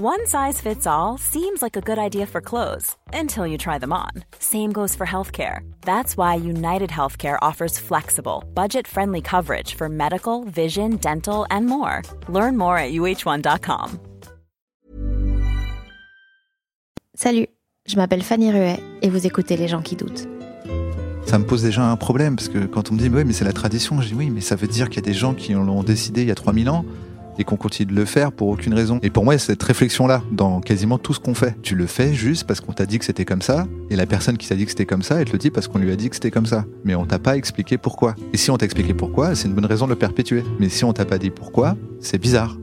One size fits all seems like a good idea for clothes until you try them on. Same goes for healthcare. That's why United Healthcare offers flexible, budget friendly coverage for medical, vision, dental, and more. Learn more at uh1.com. Salut, je m'appelle Fanny Ruet et vous écoutez Les gens qui doutent. Ça me pose déjà un problème parce que quand on me dit oui mais c'est la tradition, je dis oui mais ça veut dire qu'il y a des gens qui l'ont décidé il y a 3000 ans et qu'on continue de le faire pour aucune raison. Et pour moi, cette réflexion-là, dans quasiment tout ce qu'on fait, tu le fais juste parce qu'on t'a dit que c'était comme ça, et la personne qui t'a dit que c'était comme ça, elle te le dit parce qu'on lui a dit que c'était comme ça. Mais on t'a pas expliqué pourquoi. Et si on t'a expliqué pourquoi, c'est une bonne raison de le perpétuer. Mais si on t'a pas dit pourquoi, c'est bizarre.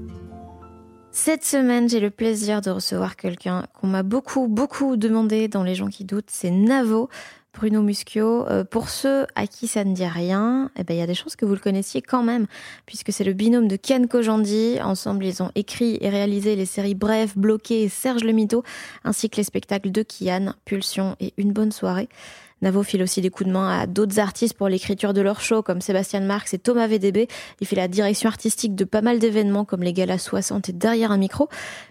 Cette semaine, j'ai le plaisir de recevoir quelqu'un qu'on m'a beaucoup, beaucoup demandé dans Les gens qui doutent, c'est Navo. Bruno Muschio. Euh, pour ceux à qui ça ne dit rien, eh ben, il y a des chances que vous le connaissiez quand même, puisque c'est le binôme de Ken Kojandi. Ensemble, ils ont écrit et réalisé les séries Bref, Bloqué et Serge le Mito, ainsi que les spectacles de Kian, Pulsion et Une bonne soirée. Navo file aussi des coups de main à d'autres artistes pour l'écriture de leurs shows, comme Sébastien Marx et Thomas VDB. Il fait la direction artistique de pas mal d'événements, comme les Galas 60 et Derrière un micro.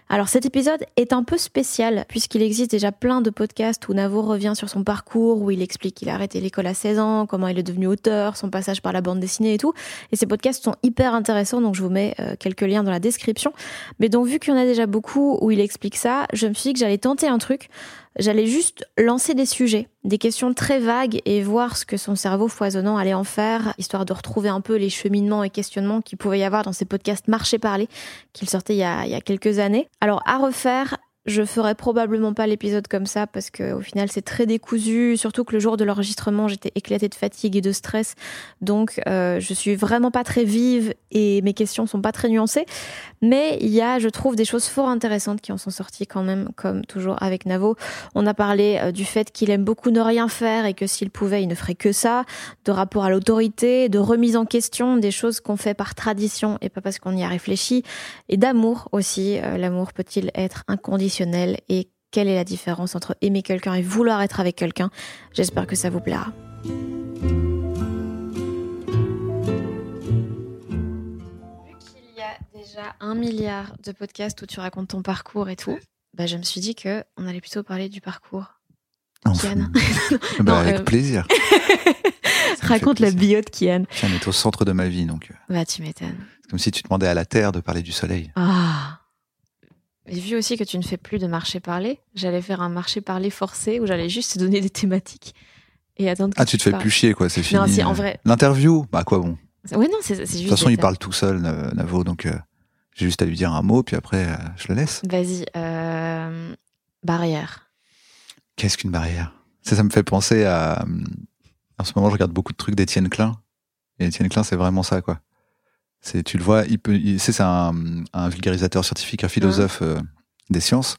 Alors cet épisode est un peu spécial, puisqu'il existe déjà plein de podcasts où Navo revient sur son parcours, où il explique qu'il a arrêté l'école à 16 ans, comment il est devenu auteur, son passage par la bande dessinée et tout. Et ces podcasts sont hyper intéressants, donc je vous mets euh, quelques liens dans la description. Mais donc vu qu'il y en a déjà beaucoup où il explique ça, je me suis dit que j'allais tenter un truc j'allais juste lancer des sujets, des questions très vagues et voir ce que son cerveau foisonnant allait en faire, histoire de retrouver un peu les cheminements et questionnements qu'il pouvait y avoir dans ces podcasts marché-parler qu'il sortait il il y a quelques années. Alors à refaire, je ferai probablement pas l'épisode comme ça parce que au final c'est très décousu, surtout que le jour de l'enregistrement j'étais éclatée de fatigue et de stress, donc euh, je suis vraiment pas très vive et mes questions sont pas très nuancées. Mais il y a, je trouve, des choses fort intéressantes qui en sont sorties quand même, comme toujours avec Navo. On a parlé euh, du fait qu'il aime beaucoup ne rien faire et que s'il pouvait, il ne ferait que ça, de rapport à l'autorité, de remise en question des choses qu'on fait par tradition et pas parce qu'on y a réfléchi, et d'amour aussi. Euh, l'amour peut-il être inconditionnel et quelle est la différence entre aimer quelqu'un et vouloir être avec quelqu'un? J'espère que ça vous plaira. déjà un milliard de podcasts où tu racontes ton parcours et tout, bah, je me suis dit que on allait plutôt parler du parcours. Kian. bah, avec euh, plaisir. Raconte la bio de Kian. Kian est au centre de ma vie, donc. Euh, bah, tu m'étonnes. C'est comme si tu demandais à la Terre de parler du soleil. Ah. Et vu aussi que tu ne fais plus de marché-parler, j'allais faire un marché-parler forcé où j'allais juste te donner des thématiques et attendre que Ah, tu, te fais plus chier, quoi, c'est fini. Non, si, en vrai. L'interview, bah, quoi bon. Oui, non, c'est juste. De toute façon, il parle tout seul, Navo, donc. Euh, j'ai juste à lui dire un mot, puis après, euh, je le laisse. Vas-y. Euh, barrière. Qu'est-ce qu'une barrière? Ça, ça me fait penser à. Euh, en ce moment, je regarde beaucoup de trucs d'Étienne Klein. Et Étienne Klein, c'est vraiment ça, quoi. C'est, tu le vois, il peut, c'est un, un, vulgarisateur scientifique, un philosophe des sciences.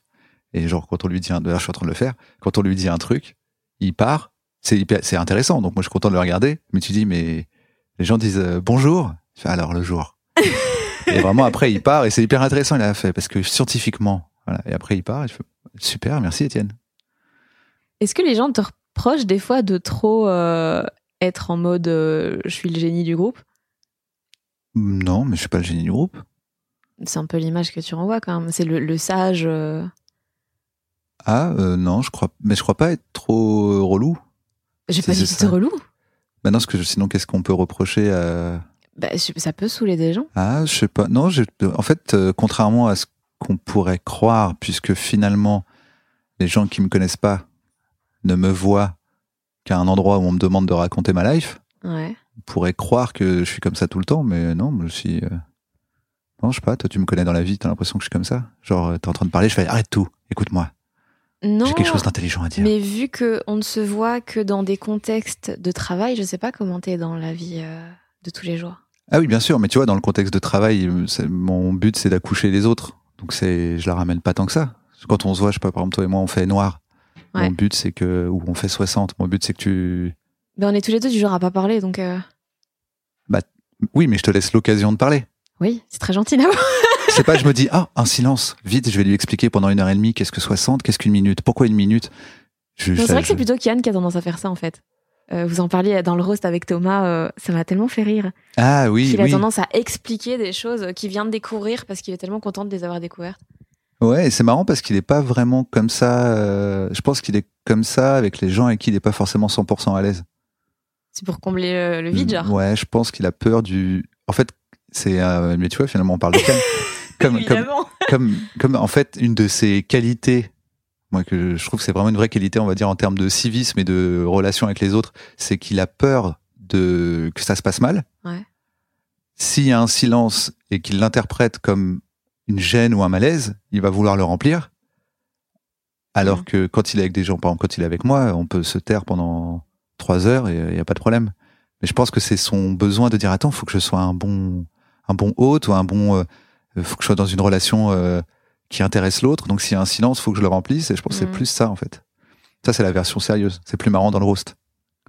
Et genre, quand on lui dit, un, je suis en train de le faire, quand on lui dit un truc, il part. C'est, c'est intéressant. Donc, moi, je suis content de le regarder. Mais tu dis, mais les gens disent bonjour. alors, le jour. Et vraiment, après, il part et c'est hyper intéressant, il a fait, parce que scientifiquement, voilà. Et après, il part et je fais, super, merci Étienne. Est-ce que les gens te reprochent des fois de trop euh, être en mode euh, je suis le génie du groupe? Non, mais je suis pas le génie du groupe. C'est un peu l'image que tu renvoies quand même. C'est le, sage. Euh. Ah non, je crois, mais je crois pas être trop relou. J'ai pas dit que c'était relou. Bah parce que sinon, qu'est-ce qu'on peut reprocher à bah, ça peut saouler des gens. Ah, je sais pas. Non, en fait, euh, contrairement à ce qu'on pourrait croire, puisque finalement, les gens qui me connaissent pas ne me voient qu'à un endroit où on me demande de raconter ma life. Ouais. On pourrait croire que je suis comme ça tout le temps, mais non, je suis. Euh, non, je sais pas. Toi, tu me connais dans la vie, t'as l'impression que je suis comme ça. Genre, euh, t'es en train de parler, je fais arrête tout, écoute-moi. Non. J'ai quelque chose d'intelligent à dire. Mais vu qu'on ne se voit que dans des contextes de travail, je sais pas comment t'es dans la vie de tous les jours. Ah oui, bien sûr, mais tu vois, dans le contexte de travail, mon but c'est d'accoucher les autres. Donc c'est, je la ramène pas tant que ça. Quand on se voit, je sais pas, par exemple, toi et moi, on fait noir. Ouais. Mon but c'est que, ou on fait 60. Mon but c'est que tu, Ben, on est tous les deux du genre à pas parler, donc euh, oui, mais je te laisse l'occasion de parler. oui, c'est très gentil d'avoir. C'est pas, je me dis, ah, un silence, vite, je vais lui expliquer pendant une heure et demie qu'est-ce que 60, qu'est-ce qu'une minute, pourquoi une minute? Je- je- C'est vrai que je- c'est plutôt Kian qui a tendance à faire ça en fait. Euh, vous en parliez dans le roast avec Thomas, euh, ça m'a tellement fait rire. Ah oui, a oui. tendance à expliquer des choses qu'il vient de découvrir parce qu'il est tellement content de les avoir découvertes. Ouais, et c'est marrant parce qu'il est pas vraiment comme ça. euh, je pense qu'il est comme ça avec les gens avec qui il est pas forcément 100% à l'aise. C'est pour combler le, le vide, genre. Ouais, je pense qu'il a peur du. En fait, c'est. euh, Mais tu vois, finalement, on parle de Ken. comme, comme, comme, en fait, une de ses qualités, moi, que je trouve que c'est vraiment une vraie qualité, on va dire, en termes de civisme et de relation avec les autres, c'est qu'il a peur de que ça se passe mal. Ouais. S'il y a un silence et qu'il l'interprète comme une gêne ou un malaise, il va vouloir le remplir. Alors Mm. que quand il est avec des gens, par exemple, quand il est avec moi, on peut se taire pendant trois heures et il n'y a pas de problème. Mais je pense que c'est son besoin de dire attends, faut que je sois un bon, un bon hôte ou un bon, euh, faut que je sois dans une relation euh, qui intéresse l'autre. Donc s'il y a un silence, faut que je le remplisse. Et je pense que c'est Mm. plus ça en fait. Ça c'est la version sérieuse. C'est plus marrant dans le roast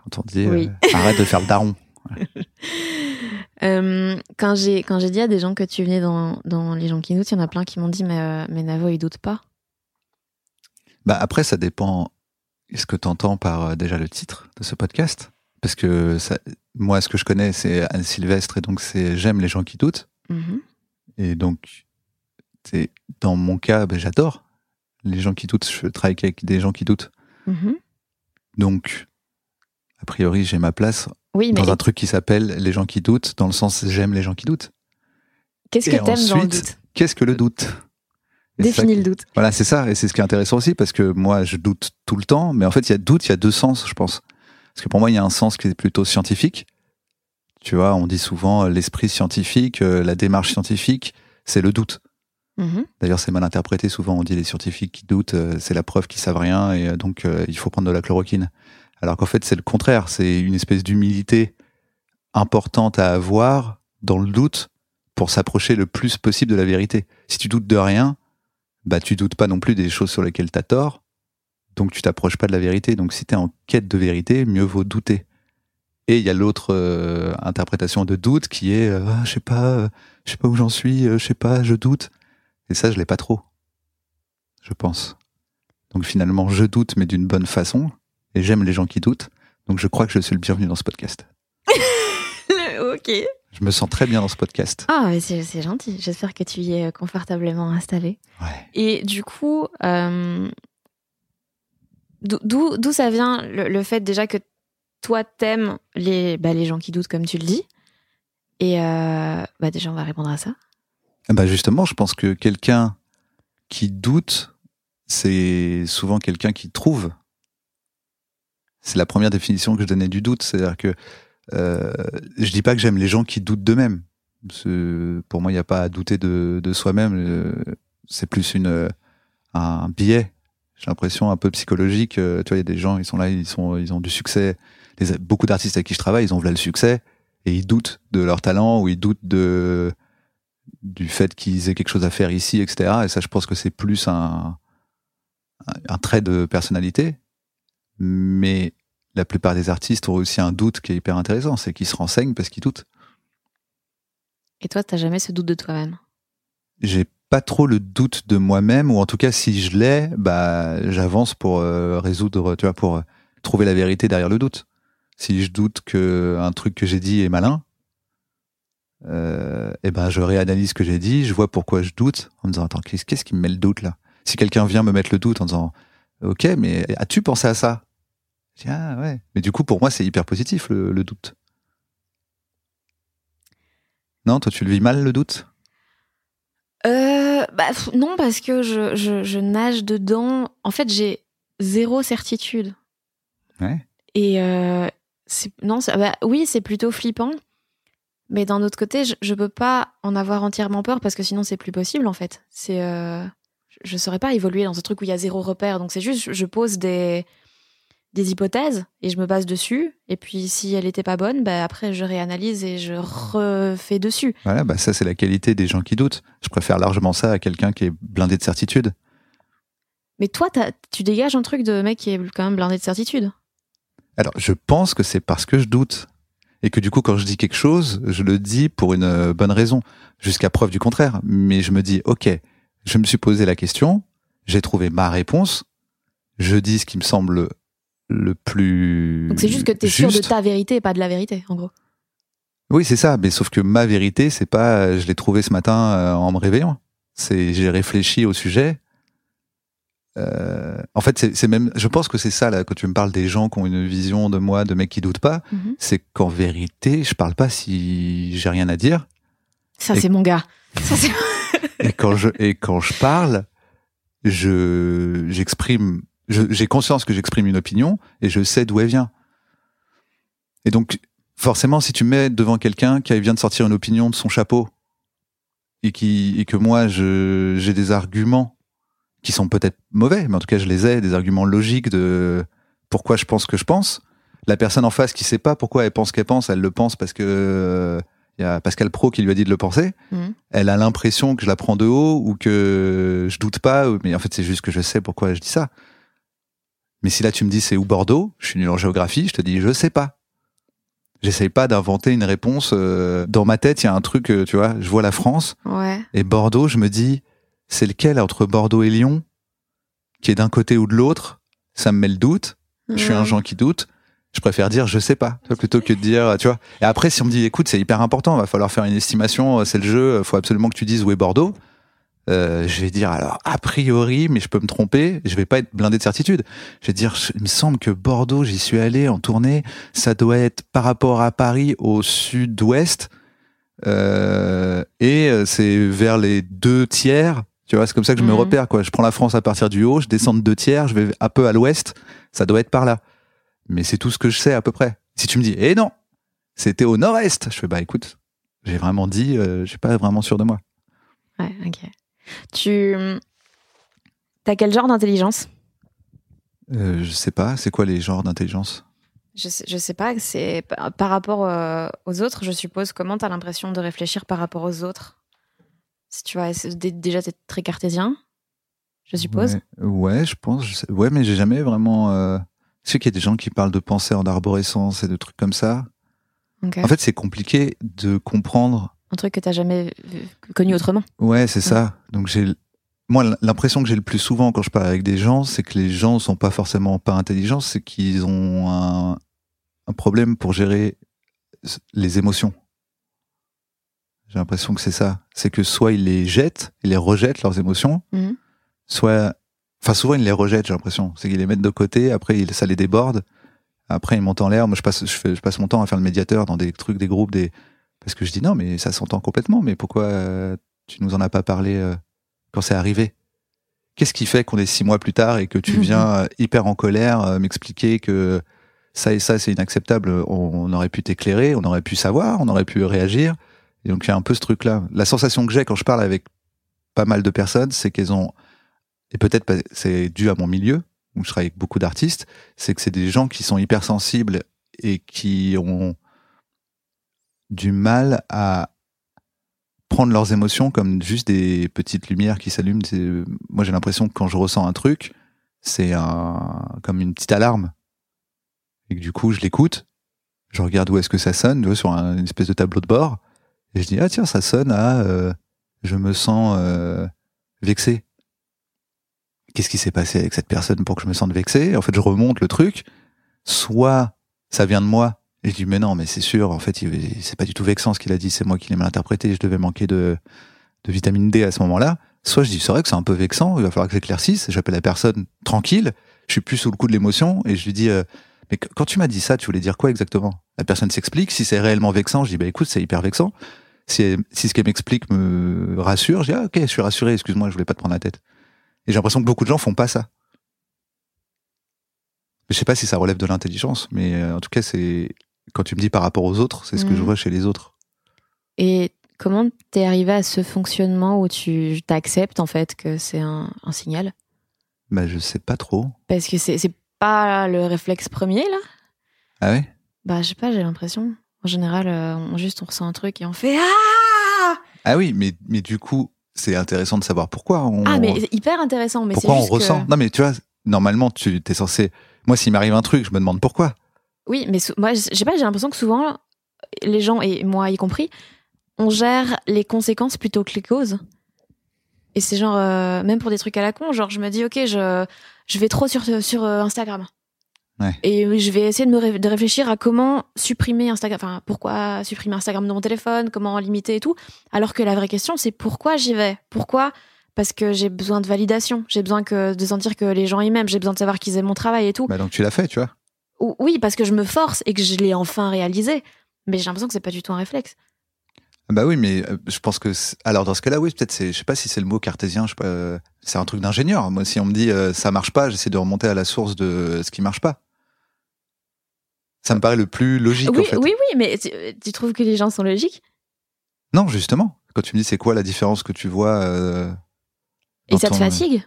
quand on dit Oui. euh, arrête de faire le daron. Euh, quand j'ai quand j'ai dit à des gens que tu venais dans, dans les gens qui doutent, il y en a plein qui m'ont dit mais, euh, mais Navo il doute pas? Bah après ça dépend. Est-ce que tu entends par euh, déjà le titre de ce podcast? Parce que ça, moi ce que je connais c'est Anne Sylvestre et donc c'est j'aime les gens qui doutent. Mhm. Et donc, c'est dans mon cas, ben, j'adore les gens qui doutent. Je travaille avec des gens qui doutent. Mhm. Donc, a priori, j'ai ma place Oui, mais dans un truc qui s'appelle les gens qui doutent, dans le sens j'aime les gens qui doutent. qu'est-ce que t'aimes dans le doute? Qu'est-ce que le doute? Définis qui- le doute. Voilà, c'est ça. Et c'est ce qui est intéressant aussi, parce que moi, je doute tout le temps. Mais en fait, il y a doute, il y a deux sens, je pense. Parce que pour moi, il y a un sens qui est plutôt scientifique. Tu vois, on dit souvent euh, l'esprit scientifique, euh, la démarche scientifique, c'est le doute. Mhm. D'ailleurs, c'est mal interprété. Souvent, on dit les scientifiques qui doutent, euh, c'est la preuve qu'ils savent rien et donc euh, il faut prendre de la chloroquine. Alors qu'en fait, c'est le contraire. C'est une espèce d'humilité importante à avoir dans le doute pour s'approcher le plus possible de la vérité. Si tu doutes de rien, bah tu doutes pas non plus des choses sur lesquelles tu as tort, donc tu t'approches pas de la vérité. Donc si tu en quête de vérité, mieux vaut douter. Et il y a l'autre euh, interprétation de doute qui est euh, Ah, je sais pas, euh, je sais pas où j'en suis, je sais pas, je doute. Et ça, je l'ai pas trop. Je pense. Donc finalement, je doute, mais d'une bonne façon. Et j'aime les gens qui doutent. Donc je crois que je suis le bienvenu dans ce podcast. ok. Je me sens très bien dans ce podcast. Ah, c'est gentil. J'espère que tu y es confortablement installé. Ouais. Et du coup, euh, d'où- ça vient le, le fait déjà que toi t'aimes les, bah, les gens qui doutent, comme tu le dis? Et euh, bah, déjà, on va répondre à ça. Ah Bah justement, je pense que quelqu'un qui doute, c'est souvent quelqu'un qui trouve. C'est la première définition que je donnais du doute. C'est-à-dire que euh, je dis pas que j'aime les gens qui doutent d'eux-mêmes. Pour moi, il n'y a pas à douter de, de soi-même. euh, C'est plus une, euh, un biais. J'ai l'impression un peu psychologique. euh, Tu vois, il y a des gens, ils sont là, ils, sont, ils ont du succès. Beaucoup d'artistes avec qui je travaille, ils ont là le succès et ils doutent de leur talent ou ils doutent de du fait qu'ils aient quelque chose à faire ici, etc. Et ça, je pense que c'est plus un, un, un trait de personnalité. Mais la plupart des artistes ont aussi un doute qui est hyper intéressant, c'est qu'ils se renseignent parce qu'ils doutent. Et toi, t'as jamais ce doute de toi-même? J'ai pas trop le doute de moi-même, ou en tout cas, si je l'ai, bah, j'avance pour euh, résoudre, tu vois, pour euh, trouver la vérité derrière le doute. Si je doute que un truc que j'ai dit est malin, euh, eh ben, je réanalyse ce que j'ai dit, je vois pourquoi je doute, en me disant, attends, qu'est-ce qu'est-ce qui me met le doute là? Si quelqu'un vient me mettre le doute en disant, ok, mais as-tu pensé à ça? Ah ouais. Mais du coup, pour moi, c'est hyper positif le, le doute. Non, toi, tu le vis mal le doute? Euh, bah, Non, parce que je, je, je nage dedans. En fait, j'ai zéro certitude. Ouais. Et euh, non, bah, oui, c'est plutôt flippant. Mais d'un autre côté, je, je peux pas en avoir entièrement peur parce que sinon c'est plus possible en fait. C'est, euh, je- je saurais pas évoluer dans ce truc où il y a zéro repère. Donc c'est juste, je pose des des hypothèses et je me base dessus. Et puis si elle n'était pas bonne, bah, après je réanalyse et je refais dessus. Voilà, bah ça c'est la qualité des gens qui doutent. Je préfère largement ça à quelqu'un qui est blindé de certitude. Mais toi, tu dégages un truc de mec qui est quand même blindé de certitude. Alors, je pense que c'est parce que je doute. Et que du coup, quand je dis quelque chose, je le dis pour une euh, bonne raison, jusqu'à preuve du contraire. Mais je me dis, ok, je me suis posé la question, j'ai trouvé ma réponse, je dis ce qui me semble le plus. Donc c'est juste que tu es sûr de ta vérité et pas de la vérité, en gros. Oui, c'est ça. Mais sauf que ma vérité, c'est pas, je l'ai trouvé ce matin euh, en me réveillant. C'est, j'ai réfléchi au sujet, euh, en fait, c'est même, je pense que c'est ça là quand tu me parles des gens qui ont une vision de moi, de mecs qui doutent pas, mhm. c'est qu'en vérité, je parle pas si j'ai rien à dire. Ça c'est mon gars. et quand je et quand je parle, je j'exprime, j'ai conscience que j'exprime une opinion et je sais d'où elle vient. Et donc forcément, si tu mets devant quelqu'un qui vient de sortir une opinion de son chapeau et qui et que moi j'ai des arguments qui sont peut-être mauvais, mais en tout cas je les ai, des arguments logiques de pourquoi je pense que je pense. La personne en face qui sait pas pourquoi elle pense qu'elle pense, elle le pense parce que il y a Pascal Pro qui lui a dit de le penser. Mhm. Elle a l'impression que je la prends de haut ou que je doute pas, mais en fait c'est juste que je sais pourquoi je dis ça. Mais si là tu me dis c'est où Bordeaux, je suis nul en géographie, je te dis je sais pas. J'essaye pas d'inventer une réponse. Euh, dans ma tête, il y a un truc, euh, tu vois, je vois la France ouais. et Bordeaux, je me dis c'est lequel entre Bordeaux et Lyon qui est d'un côté ou de l'autre? Ça me met le doute. Je suis un gens qui doute. Je préfère dire je sais pas plutôt que de dire tu vois. Et après si on me dit écoute c'est hyper important, va falloir faire une estimation, c'est le jeu, faut absolument que tu dises où est Bordeaux. Euh, je vais dire alors a priori, mais je peux me tromper, je vais pas être blindé de certitude. Je vais dire, il me semble que Bordeaux, j'y suis allé en tournée, ça doit être par rapport à Paris au sud-ouest, euh, et euh, c'est vers les deux tiers tu vois, c'est comme ça que je me mhm. repère, quoi. Je prends la France à partir du haut, je descends de deux tiers, je vais un peu à l'ouest, ça doit être par là. Mais c'est tout ce que je sais à peu près. Si tu me dis, eh non, c'était au nord-est, je fais, bah écoute, j'ai vraiment dit, euh, je suis pas vraiment sûr de moi. Ouais, ok. Tu. T'as quel genre d'intelligence? Euh, Je sais pas, c'est quoi les genres d'intelligence? Je sais, je sais pas, c'est par rapport euh, aux autres, je suppose. Comment t'as l'impression de réfléchir par rapport aux autres? Tu vois, déjà, c'est très cartésien, je suppose. Ouais, je pense. Ouais, mais j'ai jamais vraiment. Euh... Je sais qu'il y a des gens qui parlent de pensée en arborescence et de trucs comme ça. En fait, c'est compliqué de comprendre. Un truc que tu n'as jamais connu autrement. Ouais, c'est ça. Donc j'ai. Moi, l'impression que j'ai le plus souvent quand je parle avec des gens, c'est que les gens sont pas forcément pas intelligents, c'est qu'ils ont un, un problème pour gérer les émotions. J'ai l'impression que c'est ça. C'est que soit ils les jettent, ils les rejettent leurs émotions, mhm. soit, enfin souvent ils les rejettent. J'ai l'impression. C'est qu'ils les mettent de côté. Après, ça les déborde. Après, ils montent en l'air. Moi, je passe, je, fais, je passe mon temps à faire le médiateur dans des trucs, des groupes, des parce que je dis non, mais ça s'entend complètement. Mais pourquoi euh, tu nous en as pas parlé euh, quand c'est arrivé? Qu'est-ce qui fait qu'on est six mois plus tard et que tu viens euh, hyper en colère m'expliquer que ça et ça c'est inacceptable on aurait pu t'éclairer, on aurait pu savoir, on aurait pu réagir. Et donc il y a un peu ce truc-là. La sensation que j'ai quand je parle avec pas mal de personnes, c'est qu'elles ont, et peut-être c'est dû à mon milieu, où je travaille avec beaucoup d'artistes, c'est que c'est des gens qui sont hypersensibles et qui ont du mal à prendre leurs émotions comme juste des petites lumières qui s'allument. Moi, j'ai l'impression que quand je ressens un truc, c'est un, comme une petite alarme. Et que du coup, je l'écoute, je regarde où est-ce que ça sonne, sur une espèce de tableau de bord, et je dis, ah tiens, ça sonne à euh, je me sens euh, vexé. Qu'est-ce qui s'est passé avec cette personne pour que je me sente vexé? En fait, je remonte le truc. Soit ça vient de moi, et je dis, mais non, mais c'est sûr, en fait, c'est pas du tout vexant ce qu'il a dit, c'est moi qui l'ai mal interprété, je devais manquer de, de vitamine D à ce moment-là. Soit je dis, c'est vrai que c'est un peu vexant, il va falloir que j'éclaircisse, j'appelle la personne tranquille, je suis plus sous le coup de l'émotion, et je lui dis, euh, mais quand tu m'as dit ça, tu voulais dire quoi exactement? La personne s'explique. Si c'est réellement vexant, je dis bah écoute, c'est hyper vexant. Si, si ce qu'elle m'explique me rassure, je dis ah, ok, je suis rassuré. Excuse-moi, je voulais pas te prendre la tête. Et j'ai l'impression que beaucoup de gens font pas ça. Je sais pas si ça relève de l'intelligence, mais euh, en tout cas, c'est quand tu me dis par rapport aux autres, c'est ce que je mhm. vois chez les autres. Et comment t'es arrivé à ce fonctionnement où tu t'acceptes en fait que c'est un, un signal? Bah je sais pas trop. Parce que c'est pas le réflexe premier là? Ah ouais? Bah, je sais pas, j'ai l'impression. En général, euh, on juste on ressent un truc et on fait ah. Ah oui, mais mais du coup, c'est intéressant de savoir pourquoi on. Ah, mais hyper intéressant. Mais pourquoi c'est on juste que- ressent Non, mais tu vois, normalement, tu es censé. Moi, s'il m'arrive un truc, je me demande pourquoi. Oui, mais moi, je sais pas, j'ai l'impression que souvent, les gens, et moi y compris, on gère les conséquences plutôt que les causes. Et c'est genre, euh, même pour des trucs à la con, genre, je me dis, ok, je, je vais trop sur, sur euh, Instagram. Ouais. Et je vais essayer de me ré- de réfléchir à comment supprimer Instagram, enfin, pourquoi supprimer Instagram de mon téléphone, comment limiter et tout. Alors que la vraie question, c'est pourquoi j'y vais? Pourquoi? Parce que j'ai besoin de validation, j'ai besoin que, de sentir que les gens y m'aiment, j'ai besoin de savoir qu'ils aiment mon travail et tout. Bah donc tu l'as fait, tu vois. Ou- Oui, parce que je me force et que je l'ai enfin réalisé. Mais j'ai l'impression que c'est pas du tout un réflexe. Bah oui, mais euh, je pense que alors dans ce cas-là, oui, peut-être c'est, je sais pas si c'est le mot cartésien, je sais pas, euh, c'est un truc d'ingénieur. Moi, si on me dit euh, ça marche pas, j'essaie de remonter à la source de ce qui marche pas. Ça me paraît le plus logique Oui, en fait. oui, oui, mais tu, tu trouves que les gens sont logiques? Non, justement. Quand tu me dis c'est quoi la différence que tu vois euh, Et ça te fatigue?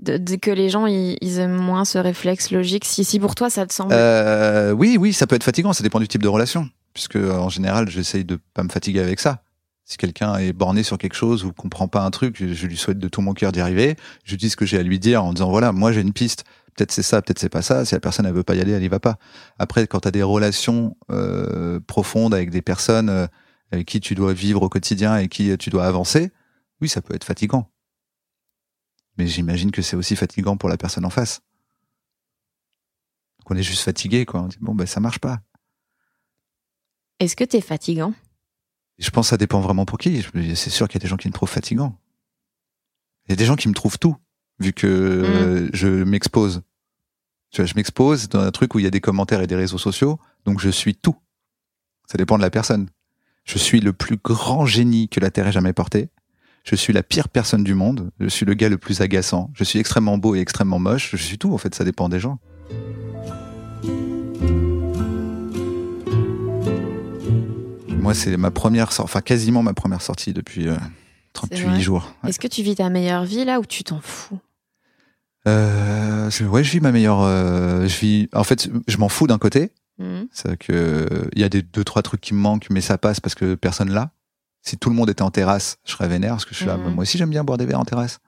De, de que les gens ils, ils aiment moins ce réflexe logique. Si, si pour toi ça te semble. Euh, oui, oui, ça peut être fatigant. Ça dépend du type de relation, puisque en général, j'essaye de pas me fatiguer avec ça. Si quelqu'un est borné sur quelque chose ou comprend pas un truc, je, je lui souhaite de tout mon cœur d'y arriver. Je dis ce que j'ai à lui dire en disant voilà, moi j'ai une piste. Peut-être c'est ça, peut-être c'est pas ça. Si la personne elle veut pas y aller, elle y va pas. Après, quand tu as des relations euh, profondes avec des personnes euh, avec qui tu dois vivre au quotidien et qui euh, tu dois avancer, oui, ça peut être fatigant. Mais j'imagine que c'est aussi fatigant pour la personne en face. Donc on est juste fatigué, quoi. On dit bon, ben ça marche pas. Est-ce que t'es fatigant? Je pense que ça dépend vraiment pour qui. C'est sûr qu'il y a des gens qui me trouvent fatigant. Il y a des gens qui me trouvent tout, vu que euh, je m'expose. Tu vois, je m'expose dans un truc où il y a des commentaires et des réseaux sociaux, donc je suis tout. Ça dépend de la personne. Je suis le plus grand génie que la Terre ait jamais porté. Je suis la pire personne du monde. Je suis le gars le plus agaçant. Je suis extrêmement beau et extrêmement moche. Je suis tout, en fait, ça dépend des gens. Moi, c'est ma première, sor- enfin quasiment ma première sortie depuis euh, C'est 38 vrai jours. Ouais. Est-ce que tu vis ta meilleure vie là ou tu t'en fous? Euh, je- ouais, je vis ma meilleure. euh, je vis. En fait, je m'en fous d'un côté. C'est que il y a des deux trois trucs qui me manquent, mais ça passe parce que personne là. Si tout le monde était en terrasse, je serais vénère parce que je suis là. Mhm. Moi aussi, j'aime bien boire des verres en terrasse.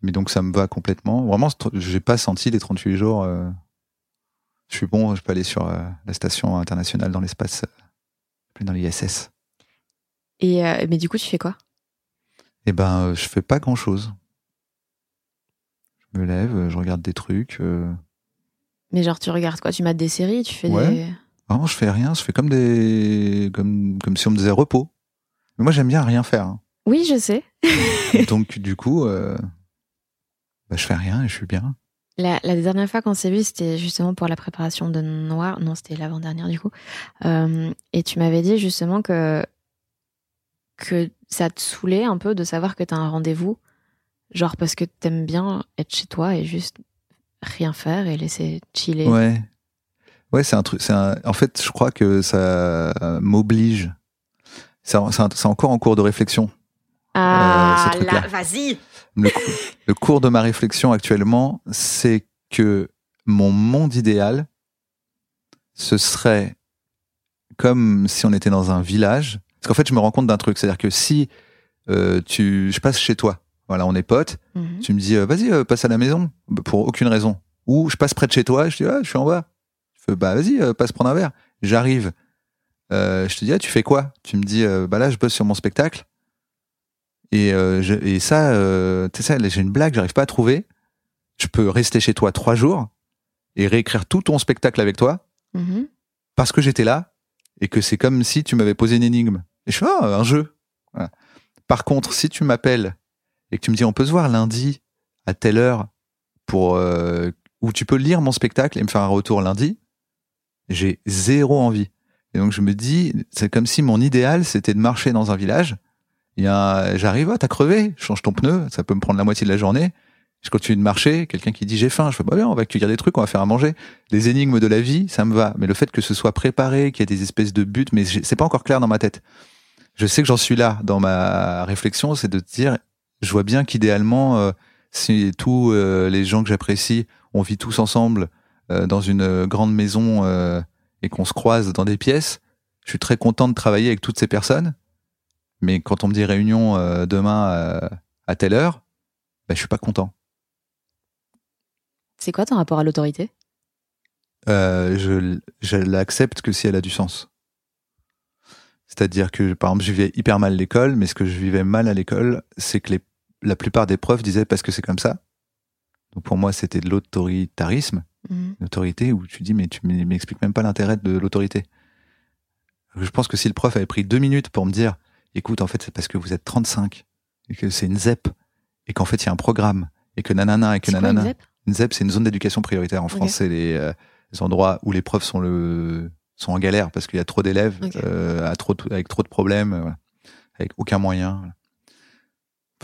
Mais donc ça me va complètement. Vraiment, j'ai pas senti les 38 jours. euh, je suis bon. Je peux aller sur euh, la station internationale dans l'espace, euh, dans l'ISS. Et euh, mais du coup, tu fais quoi? Eh ben, euh, je fais pas grand chose. Je me lève, je regarde des trucs. euh, Mais genre, tu regardes quoi? Tu mates des séries? Tu fais Ouais. des. Non, je fais rien. Je fais comme des, comme, comme si on me disait repos. Mais moi, j'aime bien rien faire. hein. Oui, je sais. Donc, du coup, euh, bah, je fais rien et je suis bien. La, la dernière fois qu'on s'est vu, c'était justement pour la préparation de Noir. Non, c'était l'avant-dernière du coup. Euh, et tu m'avais dit justement que que ça te saoulait un peu de savoir que t'as un rendez-vous, genre parce que t'aimes bien être chez toi et juste rien faire et laisser chiller. Ouais. Ouais, c'est un truc. Un, en fait, je crois que ça m'oblige. C'est encore en cours de réflexion. Ah Euh, là, vas-y. Le, cou- le cours de ma réflexion actuellement, c'est que mon monde idéal, ce serait comme si on était dans un village. Parce qu'en fait, je me rends compte d'un truc, c'est-à-dire que si euh, tu, je passe chez toi, voilà, on est potes, Mhm. tu me dis, euh, vas-y, euh, passe à la maison, bah, pour aucune raison. Ou je passe près de chez toi, je dis, ah, je suis en bas. Je fais, bah vas-y, passe prendre un verre. J'arrive. Euh, je te dis, ah, tu fais quoi? Tu me dis, euh, bah là, je bosse sur mon spectacle. Et, euh, je- et ça, tu sais, j'ai une blague, j'arrive pas à trouver. Je peux rester chez toi trois jours et réécrire tout ton spectacle avec toi Mhm. parce que j'étais là et que c'est comme si tu m'avais posé une énigme. Et je fais, ah, un jeu. Voilà. Par contre, si tu m'appelles et que tu me dis, on peut se voir lundi à telle heure pour, euh, où tu peux lire mon spectacle et me faire un retour lundi, j'ai zéro envie. Et donc, je me dis, c'est comme si mon idéal, c'était de marcher dans un village. Il y a, j'arrive, ah, t'as crevé, change ton pneu, ça peut me prendre la moitié de la journée. Je continue de marcher, quelqu'un qui dit j'ai faim, je fais bah bien, on va cueillir des trucs, on va faire à manger. Les énigmes de la vie, ça me va. Mais le fait que ce soit préparé, qu'il y ait des espèces de buts, mais c'est pas encore clair dans ma tête. Je sais que j'en suis là dans ma réflexion, c'est de dire, je vois bien qu'idéalement, euh, si tous euh, les gens que j'apprécie on vit tous ensemble euh, dans une euh, grande maison et qu'on se croise dans des pièces, je suis très content de travailler avec toutes ces personnes. Mais quand on me dit réunion euh, demain euh, à telle heure, ben, je suis pas content. C'est quoi ton rapport à l'autorité? Euh, je, je l'accepte que si elle a du sens. C'est-à-dire que, par exemple, je vivais hyper mal l'école, mais ce que je vivais mal à l'école, c'est que les, la plupart des profs disaient parce que c'est comme ça. Donc pour moi, c'était de l'autoritarisme, Mhm. l'autorité où tu dis mais tu m'expliques même pas l'intérêt de l'autorité. Je pense que si le prof avait pris deux minutes pour me dire, écoute, en fait, c'est parce que vous êtes 35 et que c'est une ZEP et qu'en fait il y a un programme et que nanana et que quoi une nanana. ZEP? Une ZEP, c'est une zone d'éducation prioritaire. En Ok. France, c'est les, euh, les endroits où les profs sont, le, sont en galère parce qu'il y a trop d'élèves, euh, à trop avec trop de problèmes, euh, voilà. avec aucun moyen. voilà.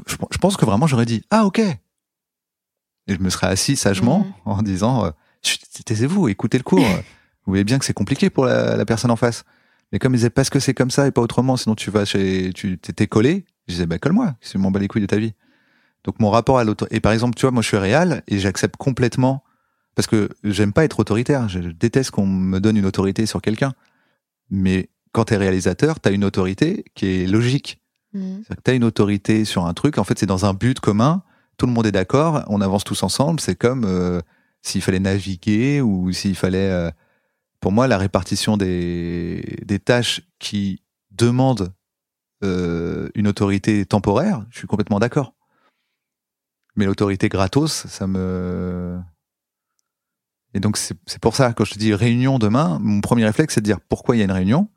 Je, je pense que vraiment, j'aurais dit Ah, ok. Et je me serais assis sagement Mhm. en disant euh, Taisez-vous, écoutez le cours. Vous voyez bien que c'est compliqué pour la, la personne en face. Mais comme ils disaient parce que c'est comme ça et pas autrement, sinon tu vas chez. Tu t'es collé, je disais Bah, colle-moi, si m'en bats les couilles de ta vie. Donc mon rapport à l'autorité. Et par exemple, tu vois, moi je suis réel et j'accepte complètement parce que j'aime pas être autoritaire. Je déteste qu'on me donne une autorité sur quelqu'un. Mais quand t'es réalisateur, t'as une autorité qui est logique. Que t'as une autorité sur un truc. En fait, c'est dans un but commun. Tout le monde est d'accord. On avance tous ensemble. C'est comme euh, s'il fallait naviguer ou s'il fallait. euh, pour moi, la répartition des, des tâches qui demandent euh, une autorité temporaire, je suis complètement d'accord. Mais l'autorité gratos, ça me. Et donc, c'est pour ça, quand je te dis réunion demain, mon premier réflexe, c'est de dire pourquoi il y a une réunion.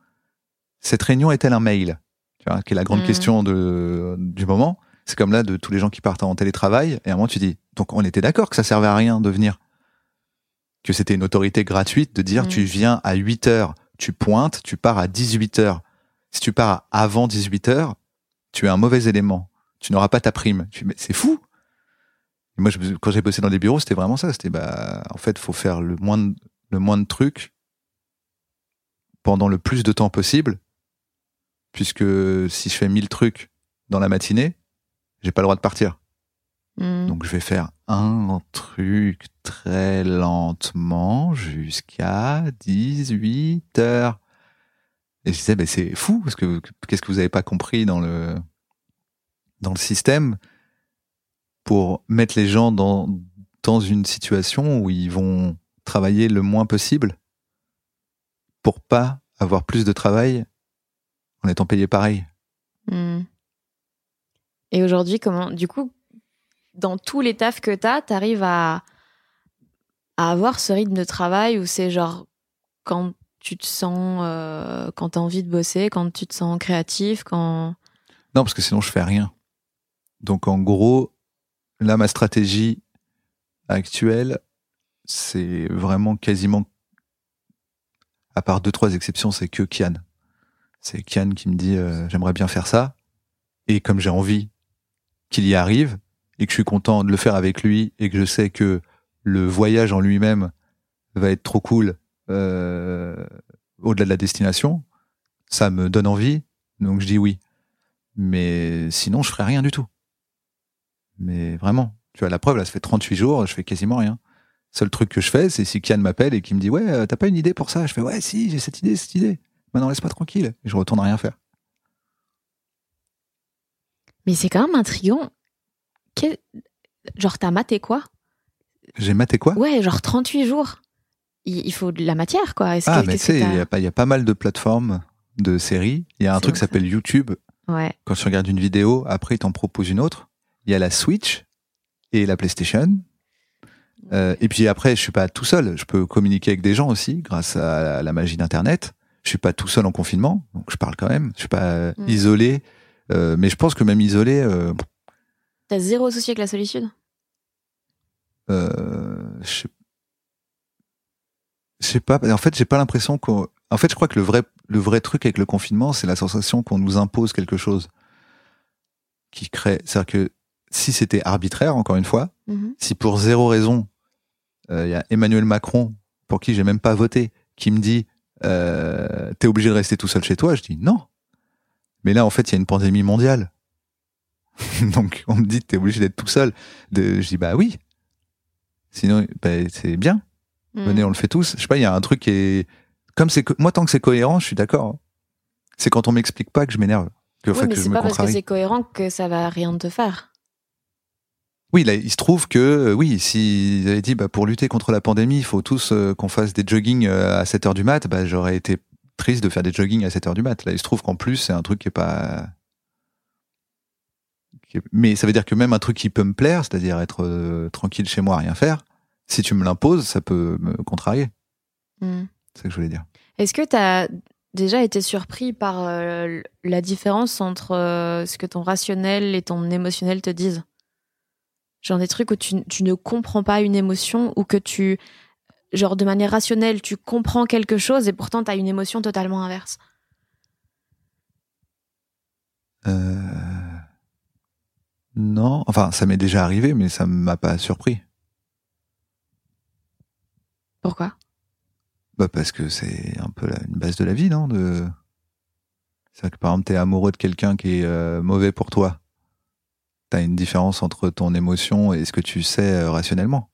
Cette réunion est-elle un mail? Tu vois, Qui est la grande Mhm. question de, du moment. C'est comme là de tous les gens qui partent en télétravail. Et à un moment, tu dis donc, on était d'accord que ça servait à rien de venir. Que c'était une autorité gratuite de dire Mhm. tu viens à 8 heures, tu pointes, tu pars à 18 heures. Si tu pars avant 18 heures, tu es un mauvais élément. Tu n'auras pas ta prime. C'est fou. Et moi, je- quand j'ai bossé dans des bureaux, c'était vraiment ça. C'était, bah, en fait, faut faire le moins de, le moins de trucs pendant le plus de temps possible. Puisque si je fais 1000 trucs dans la matinée, j'ai pas le droit de partir. Mhm. Donc, je vais faire un truc très lentement jusqu'à 18 heures. Et je disais, ben, c'est fou, parce que qu'est-ce que vous avez pas compris dans le, dans le système pour mettre les gens dans, dans une situation où ils vont travailler le moins possible pour pas avoir plus de travail en étant payé pareil? Mhm. Et aujourd'hui, comment, du coup, dans tous les tafs que t'as, t'arrives à, à avoir ce rythme de travail où c'est genre quand tu te sens, euh, quand t'as envie de bosser, quand tu te sens créatif, quand. Non, parce que sinon je fais rien. Donc en gros, là ma stratégie actuelle, c'est vraiment quasiment, à part deux trois exceptions, c'est que Kian. C'est Kian qui me dit euh, j'aimerais bien faire ça, et comme j'ai envie qu'il y arrive et que je suis content de le faire avec lui et que je sais que le voyage en lui-même va être trop cool euh, au-delà de la destination, ça me donne envie, donc je dis oui. Mais sinon, je ferai rien du tout. Mais vraiment, tu vois, la preuve, là, ça fait 38 jours, je fais quasiment rien. Seul truc que je fais, c'est si Kian m'appelle et qu'il me dit Ouais, euh, t'as pas une idée pour ça? Je fais Ouais, si, j'ai cette idée, cette idée. Maintenant, laisse pas tranquille. Et je retourne à rien faire. Mais c'est quand même intriguant. Quel- Genre, t'as maté quoi? J'ai maté quoi? Ouais, genre 38 jours. Il, il faut de la matière, quoi. Ah, que- mais tu sais, il y, a pas- il y a pas mal de plateformes de séries. Il y a un truc qui s'appelle YouTube. Ouais. Quand tu regardes une vidéo, après, il t'en propose une autre. Il y a la Switch et la PlayStation. Euh, et puis après, je suis pas tout seul. Je peux communiquer avec des gens aussi grâce à la magie d'Internet. Je suis pas tout seul en confinement, donc je parle quand même. Je suis pas euh, Mm. isolé. Euh, mais je pense que même isolé, euh, T'as zéro souci avec la solitude? Euh, je sais- pas. En fait, j'ai pas l'impression qu'on. En fait, je crois que le vrai, le vrai truc avec le confinement, c'est la sensation qu'on nous impose quelque chose qui crée. C'est-à-dire que si c'était arbitraire, encore une fois, Mhm. si pour zéro raison, il y a Emmanuel Macron, pour qui j'ai même pas voté, qui me dit euh, t'es obligé de rester tout seul chez toi, je dis non. Mais là, en fait, il y a une pandémie mondiale. Donc, on me dit t'es obligé d'être tout seul. De, je dis bah oui. Sinon, ben, c'est bien. Mm. Venez, on le fait tous. Je sais pas, il y a un truc qui est. Comme c'est. Moi, tant que c'est cohérent, je suis d'accord. hein. C'est quand on m'explique pas que je m'énerve. Que, Oui, enfin, mais que c'est pas parce que c'est cohérent que ça va rien te faire. Oui, là, il se trouve que, euh, oui, s'ils avaient dit, bah, pour lutter contre la pandémie, il faut tous euh, qu'on fasse des joggings euh, à 7 heures du mat, bah, j'aurais été triste de faire des joggings à 7 heures du mat. Là, il se trouve qu'en plus, c'est un truc qui est pas. Mais ça veut dire que même un truc qui peut me plaire, c'est-à-dire être euh, tranquille chez moi, rien faire, si tu me l'imposes, ça peut me contrarier. Mm. C'est ce que je voulais dire. Est-ce que tu as déjà été surpris par euh, la différence entre euh, ce que ton rationnel et ton émotionnel te disent? Genre des trucs où tu, tu ne comprends pas une émotion ou que tu, genre de manière rationnelle, tu comprends quelque chose et pourtant tu as une émotion totalement inverse? Euh... Non, enfin, ça m'est déjà arrivé, mais ça m'a pas surpris. Pourquoi? Bah parce que c'est un peu la- une base de la vie, non de... C'est vrai que par exemple, t'es amoureux de quelqu'un qui est euh, mauvais pour toi. T'as une différence entre ton émotion et ce que tu sais euh, rationnellement.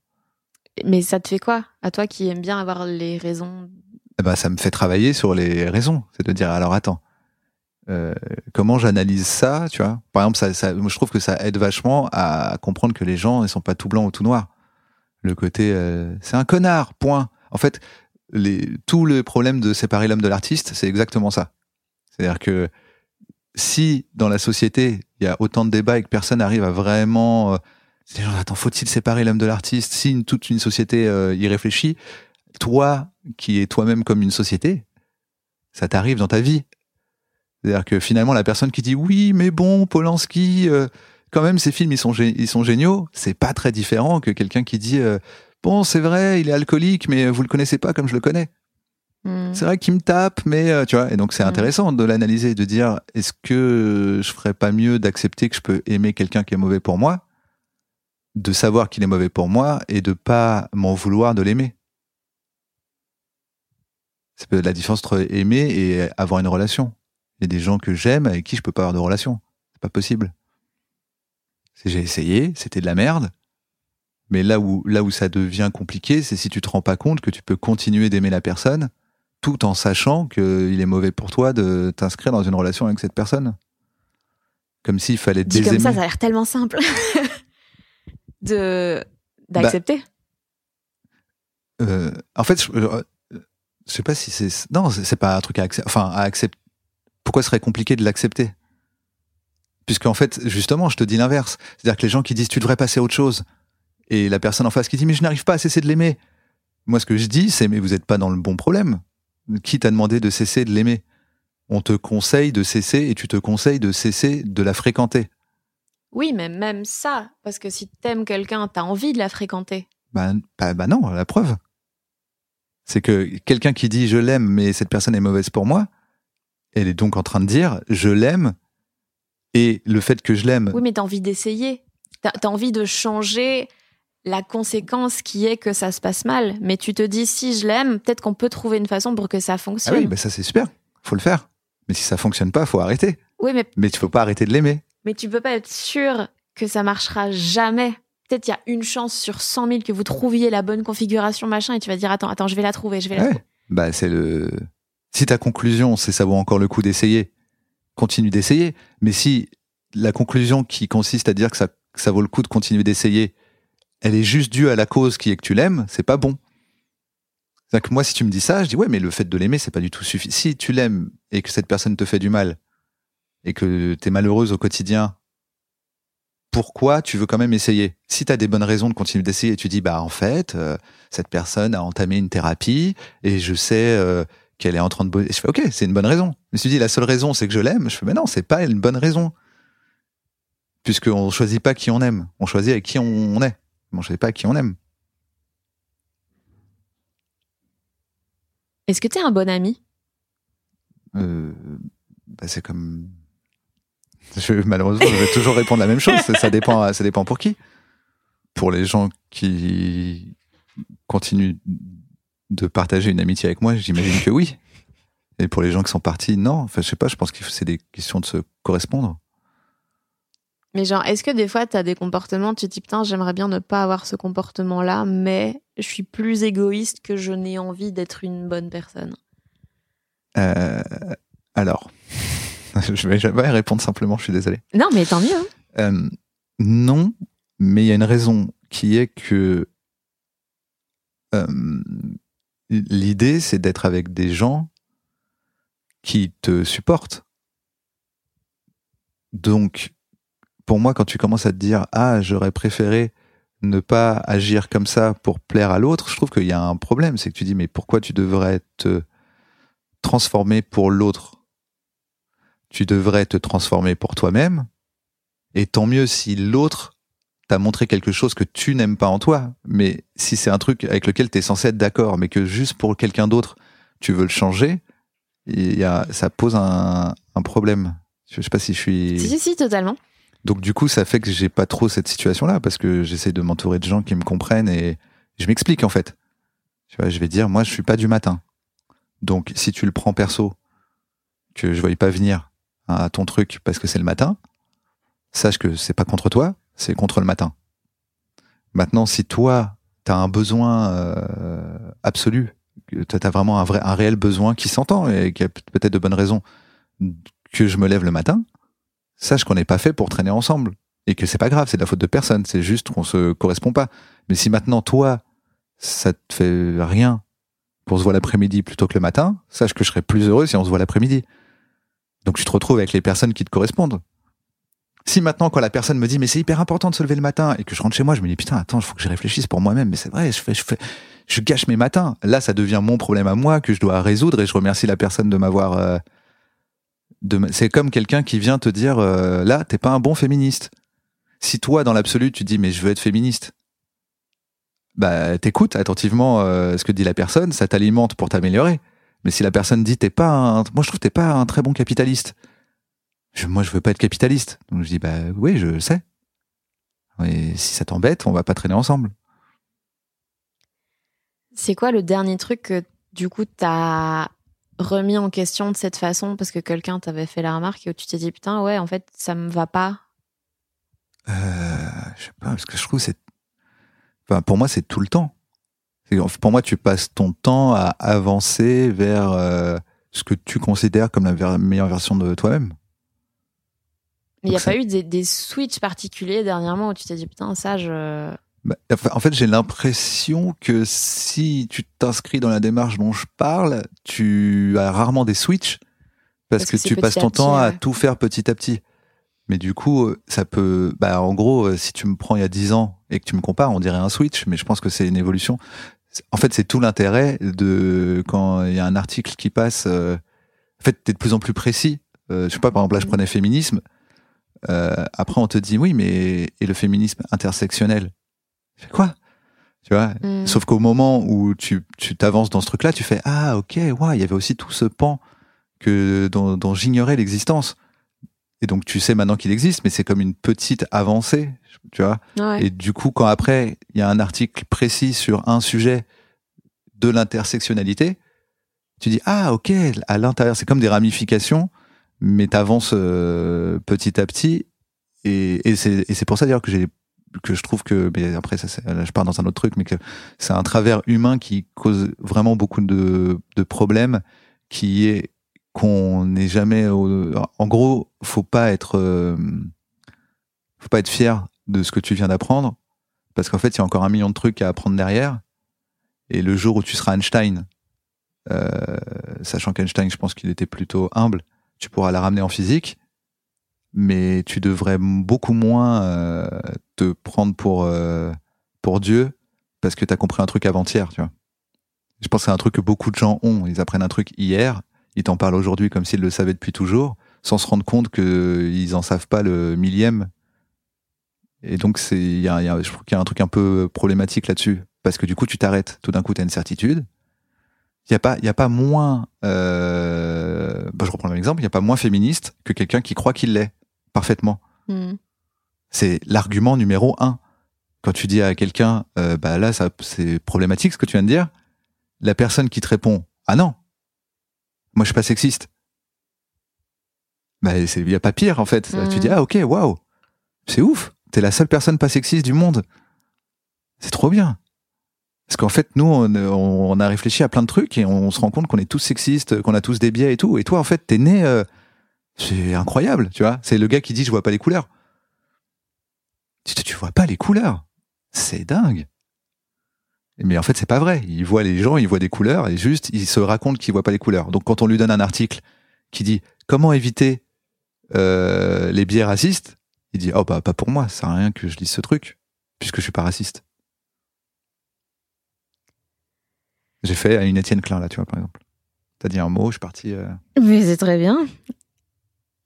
Mais ça te fait quoi? À toi qui aimes bien avoir les raisons? Ben, ça me fait travailler sur les raisons. C'est de dire, alors attends, euh, comment j'analyse ça, tu vois? Par exemple, ça, ça, je trouve que ça aide vachement à comprendre que les gens, ils sont pas tout blancs ou tout noirs. Le côté, euh, c'est un connard, point. En fait, les, tout le problème de séparer l'homme de l'artiste, c'est exactement ça. C'est-à-dire que si dans la société, il y a autant de débats et que personne n'arrive à vraiment... Euh, c'est genre, attends, faut-il séparer l'homme de l'artiste? Si une- toute une société euh, y réfléchit, toi, qui es toi-même comme une société, ça t'arrive dans ta vie. C'est-à-dire que finalement, la personne qui dit oui, mais bon, Polanski, euh, quand même, ces films, ils sont, gé- ils sont géniaux, c'est pas très différent que quelqu'un qui dit euh, bon, c'est vrai, il est alcoolique, mais vous le connaissez pas comme je le connais. Hmm. C'est vrai qu'il me tape, mais euh, tu vois. Et donc, c'est Mm. intéressant de l'analyser, de dire est-ce que je ferais pas mieux d'accepter que je peux aimer quelqu'un qui est mauvais pour moi, de savoir qu'il est mauvais pour moi et de pas m'en vouloir de l'aimer? C'est la différence entre aimer et avoir une relation. Il y a des gens que j'aime avec qui je peux pas avoir de relation. C'est pas possible. J'ai essayé, c'était de la merde. Mais là où, là où ça devient compliqué, c'est si tu te rends pas compte que tu peux continuer d'aimer la personne tout en sachant qu'il est mauvais pour toi de t'inscrire dans une relation avec cette personne. Comme s'il fallait Dit désaimer. comme ça, ça a l'air tellement simple de d'accepter. Euh, en fait, je, euh, je sais pas si c'est non, c'est c'est pas un truc à accepter. Enfin, à accepter. Pourquoi ce serait compliqué de l'accepter? Puisqu'en fait, justement, je te dis l'inverse. C'est-à-dire que les gens qui disent tu devrais passer à autre chose, et la personne en face qui dit mais je n'arrive pas à cesser de l'aimer. Moi, ce que je dis, c'est mais vous n'êtes pas dans le bon problème. Qui t'a demandé de cesser de l'aimer? On te conseille de cesser et tu te conseilles de cesser de la fréquenter. Oui, mais même ça, parce que si t'aimes quelqu'un, t'as envie de la fréquenter. Bah, bah non, la preuve. C'est que quelqu'un qui dit je l'aime, mais cette personne est mauvaise pour moi, elle est donc en train de dire je l'aime, et le fait que je l'aime, Oui, mais t'as envie d'essayer. T'as as envie de changer la conséquence qui est que ça se passe mal. Mais tu te dis, si je l'aime, peut-être qu'on peut trouver une façon pour que ça ah fonctionne. oui, bah ça c'est super, faut le faire. Mais si ça fonctionne pas, faut arrêter. Oui, mais, Mais tu faut pas arrêter de l'aimer. mais tu peux pas être sûr que ça marchera jamais. Peut-être il y a une chance sur 100 000 que vous trouviez la bonne configuration, machin, et tu vas dire, attends, attends, je vais la trouver, je vais la trouver. Bah c'est le. Si ta conclusion c'est ça vaut encore le coup d'essayer, continue d'essayer. Mais si la conclusion qui consiste à dire que ça, vaut le coup de continuer d'essayer, elle est juste due à la cause qui est que tu l'aimes, c'est pas bon. C'est-à-dire que moi, si tu me dis ça, je dis ouais, mais le fait de l'aimer, c'est pas du tout suffisant. Si tu l'aimes et que cette personne te fait du mal et que t'es malheureuse au quotidien, pourquoi tu veux quand même essayer? Si t'as des bonnes raisons de continuer d'essayer, tu dis bah en fait, euh, cette personne a entamé une thérapie et je sais euh, qu'elle est en train de bosser. Je fais ok, c'est une bonne raison. Je me suis dit la seule raison c'est que je l'aime. Je fais mais non, c'est pas une bonne raison. Puisqu'on choisit pas qui on aime, on choisit avec qui on est. On choisit pas qui on aime. Est-ce que t'es un bon ami? Euh, bah, c'est comme. Je, malheureusement, je vais toujours répondre la même chose. Ça dépend, ça dépend pour qui. Pour les gens qui continuent de partager une amitié avec moi, j'imagine que oui. Et pour les gens qui sont partis, non. Enfin, je sais pas. Je pense que c'est des questions de se correspondre. Mais genre, est-ce que des fois, tu as des comportements, tu te dis, putain, j'aimerais bien ne pas avoir ce comportement-là, mais je suis plus égoïste que je n'ai envie d'être une bonne personne? Euh, alors, je vais jamais répondre simplement, je suis désolé. Non, mais tant mieux. hein. Euh, non, mais il y a une raison qui est que euh, l'idée, c'est d'être avec des gens qui te supportent. Donc, pour moi, quand tu commences à te dire ah, j'aurais préféré ne pas agir comme ça pour plaire à l'autre, je trouve qu'il y a un problème. C'est que tu dis mais pourquoi tu devrais te transformer pour l'autre? Tu devrais te transformer pour toi-même. Et tant mieux si l'autre t'a montré quelque chose que tu n'aimes pas en toi. Mais si c'est un truc avec lequel tu es censé être d'accord, mais que juste pour quelqu'un d'autre, tu veux le changer, il y a, ça pose un, un problème. Je sais pas si je suis. Si, si, si, totalement. Donc du coup, ça fait que j'ai pas trop cette situation-là parce que j'essaie de m'entourer de gens qui me comprennent et je m'explique en fait. Tu vois, je vais dire, moi, je suis pas du matin. Donc si tu le prends perso, que je voyais pas venir à ton truc parce que c'est le matin, sache que c'est pas contre toi, c'est contre le matin. Maintenant, si toi, tu as un besoin euh, absolu, tu as vraiment un, vrai, un réel besoin qui s'entend et qui a peut-être de bonnes raisons que je me lève le matin, sache qu'on n'est pas fait pour traîner ensemble et que c'est pas grave, c'est de la faute de personne, c'est juste qu'on se correspond pas. Mais si maintenant toi, ça te fait rien qu'on se voit l'après-midi plutôt que le matin, sache que je serais plus heureux si on se voit l'après-midi. Donc tu te retrouves avec les personnes qui te correspondent. Si maintenant, quand la personne me dit, mais c'est hyper important de se lever le matin, et que je rentre chez moi, je me dis, putain, attends, il faut que je réfléchisse pour moi-même, mais c'est vrai, je fais, je fais, gâche mes matins. Là, ça devient mon problème à moi que je dois résoudre, et je remercie la personne de m'avoir. Euh, c'est comme quelqu'un qui vient te dire, euh, là, t'es pas un bon féministe. Si toi, dans l'absolu, tu dis, mais je veux être féministe, bah, t'écoutes attentivement euh, ce que dit la personne, ça t'alimente pour t'améliorer. Mais si la personne dit, t'es pas un, moi je trouve que t'es pas un très bon capitaliste. Je- moi, je veux pas être capitaliste. Donc je dis, bah oui, je sais. Et si ça t'embête, on va pas traîner ensemble. C'est quoi le dernier truc que, du coup, t'as remis en question de cette façon parce que quelqu'un t'avait fait la remarque et où tu t'es dit, putain, ouais, en fait, ça me va pas? Euh, je sais pas, parce que je trouve que c'est, enfin, pour moi, c'est tout le temps. Pour moi, tu passes ton temps à avancer vers euh, ce que tu considères comme la meilleure version de toi-même. Mais il n'y a pas eu des, des switches particuliers dernièrement où tu t'es dit, putain, ça, je. Bah, en fait, j'ai l'impression que si tu t'inscris dans la démarche dont je parle, tu as rarement des switches parce, Parce que, tu passes à ton petit, temps à ouais. tout faire petit à petit. Mais du coup, euh, ça peut, bah, en gros, euh, si tu me prends il y a 10 ans et que tu me compares, on dirait un switch, mais je pense que c'est une évolution. En fait, c'est tout l'intérêt de quand il y a un article qui passe. euh, en fait, t'es de plus en plus précis. Euh, je sais pas, par exemple, là, je prenais féminisme. Euh, après, on te dit oui, mais et le féminisme intersectionnel? Fais quoi? Tu vois? Hmm. Sauf qu'au moment où tu tu t'avances dans ce truc-là, tu fais ah ok, ouais, il y avait aussi tout ce pan que dont, dont j'ignorais l'existence. Et donc tu sais maintenant qu'il existe, mais c'est comme une petite avancée, tu vois? Ouais. Et du coup, quand après il y a un article précis sur un sujet de l'intersectionnalité, tu dis ah ok, à l'intérieur, c'est comme des ramifications, mais t'avances euh, petit à petit. Et, et c'est pour ça d'ailleurs que j'ai que je trouve que mais après ça là, je pars dans un autre truc mais que c'est un travers humain qui cause vraiment beaucoup de, de problèmes qui est qu'on n'est jamais au- en gros faut pas être euh, faut pas être fier de ce que tu viens d'apprendre parce qu'en fait il y a encore un million de trucs à apprendre derrière et le jour où tu seras Einstein euh, sachant qu'Einstein je pense qu'il était plutôt humble tu pourras la ramener en physique mais tu devrais beaucoup moins euh, te prendre pour euh, pour Dieu parce que tu as compris un truc avant-hier, tu vois. Je pense que c'est un truc que beaucoup de gens ont. Ils apprennent un truc hier, ils t'en parlent aujourd'hui comme s'ils le savaient depuis toujours, sans se rendre compte qu'ils en savent pas le millième. Et donc, c'est, y y a- je trouve qu'il y a un truc un peu problématique là-dessus. Parce que du coup, tu t'arrêtes. Tout d'un coup, tu as une certitude. Il n'y a, pas- il y a pas moins. Euh, bah, je reprends le même exemple. Il n'y a pas moins féministe que quelqu'un qui croit qu'il l'est parfaitement. Hmm. C'est l'argument numéro un. Quand tu dis à quelqu'un, euh, bah là, ça, c'est problématique ce que tu viens de dire, la personne qui te répond, ah non, moi je suis pas sexiste. Bah, c'est, il y a pas pire en fait. Tu dis, ah ok, waouh. C'est ouf. T'es la seule personne pas sexiste du monde. C'est trop bien. Parce qu'en fait, nous, on, on a réfléchi à plein de trucs et on se rend compte qu'on est tous sexistes, qu'on a tous des biais et tout. Et toi, en fait, t'es né. euh, c'est incroyable, tu vois. C'est le gars qui dit je vois pas les couleurs. Tu, tu vois pas les couleurs. C'est dingue. Mais en fait, c'est pas vrai. Il voit les gens, il voit des couleurs et juste, il se raconte qu'il voit pas les couleurs. Donc, quand on lui donne un article qui dit comment éviter euh, les biais racistes, il dit oh bah pas pour moi, ça sert à rien que je lise ce truc puisque je suis pas raciste. J'ai fait à une Étienne Klein là, tu vois par exemple. T'as dit un mot, je suis parti. euh, Mais c'est très bien.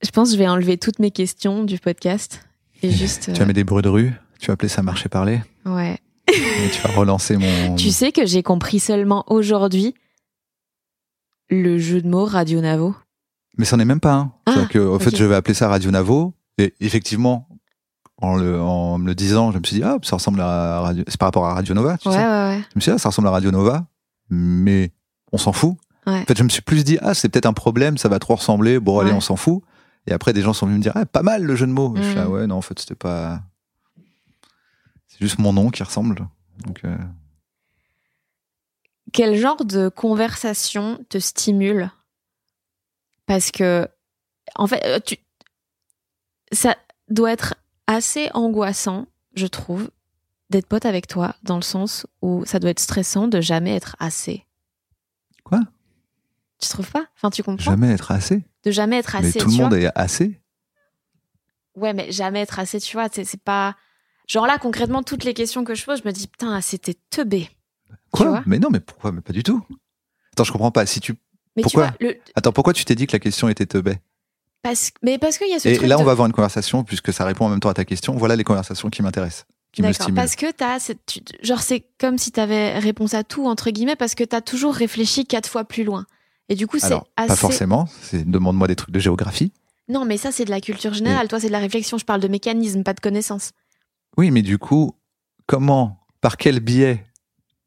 Je pense que je vais enlever toutes mes questions du podcast et juste. Tu vas mettre des bruits de rue, tu vas appeler ça marcher parler euh, Ouais. et tu vas relancer mon. Tu sais que j'ai compris seulement aujourd'hui le jeu de mots Radio Navo. Mais c'en est même pas un. Ah, fait, je vais appeler ça Radio Navo. Et effectivement, en, le, en me le disant, je me suis dit, ah, ça ressemble à Radio. C'est par rapport à Radio Nova, tu Ouais, sais. ouais, ouais. Je me suis dit, ah, ça ressemble à Radio Nova, mais on s'en fout. Ouais. En fait, je me suis plus dit, ah, c'est peut-être un problème, ça va trop ressembler. Bon, allez, Ouais. on s'en fout. Et après, des gens sont venus me dire, ah, pas mal le jeu de mots. Je suis Mhm. là, ouais, non, en fait, c'était pas. C'est juste mon nom qui ressemble. Donc, euh, Quel genre de conversation te stimule? Parce que, en fait, euh, tu... ça doit être assez angoissant, je trouve, d'être pote avec toi, dans le sens où ça doit être stressant de jamais être assez. Quoi? Tu trouves pas? Enfin, tu comprends? Jamais être assez? De jamais être assez. mais tout le monde est assez? Ouais, mais jamais être assez, tu vois, c'est pas. Genre là, concrètement, toutes les questions que je pose, je me dis, putain, c'était teubé. Quoi? Mais non, mais pourquoi? Mais pas du tout. Attends, je comprends pas. Si tu Mais Pourquoi? tu vois, le... Attends, pourquoi tu t'es dit que la question était teubé parce... Mais parce qu'il y a ce Et truc. là, on va avoir une conversation, puisque ça répond en même temps à ta question. Voilà les conversations qui m'intéressent, qui me parce que t'as cette, tu- genre c'est comme si t'avais réponse à tout entre guillemets parce que t'as toujours réfléchi quatre fois plus loin. Et du coup c'est assez. pas forcément. C'est demande-moi des trucs de géographie. Non, mais ça c'est de la culture générale. Toi c'est de la réflexion. Je parle de mécanisme, pas de connaissance. Oui, mais du coup, comment, par quel biais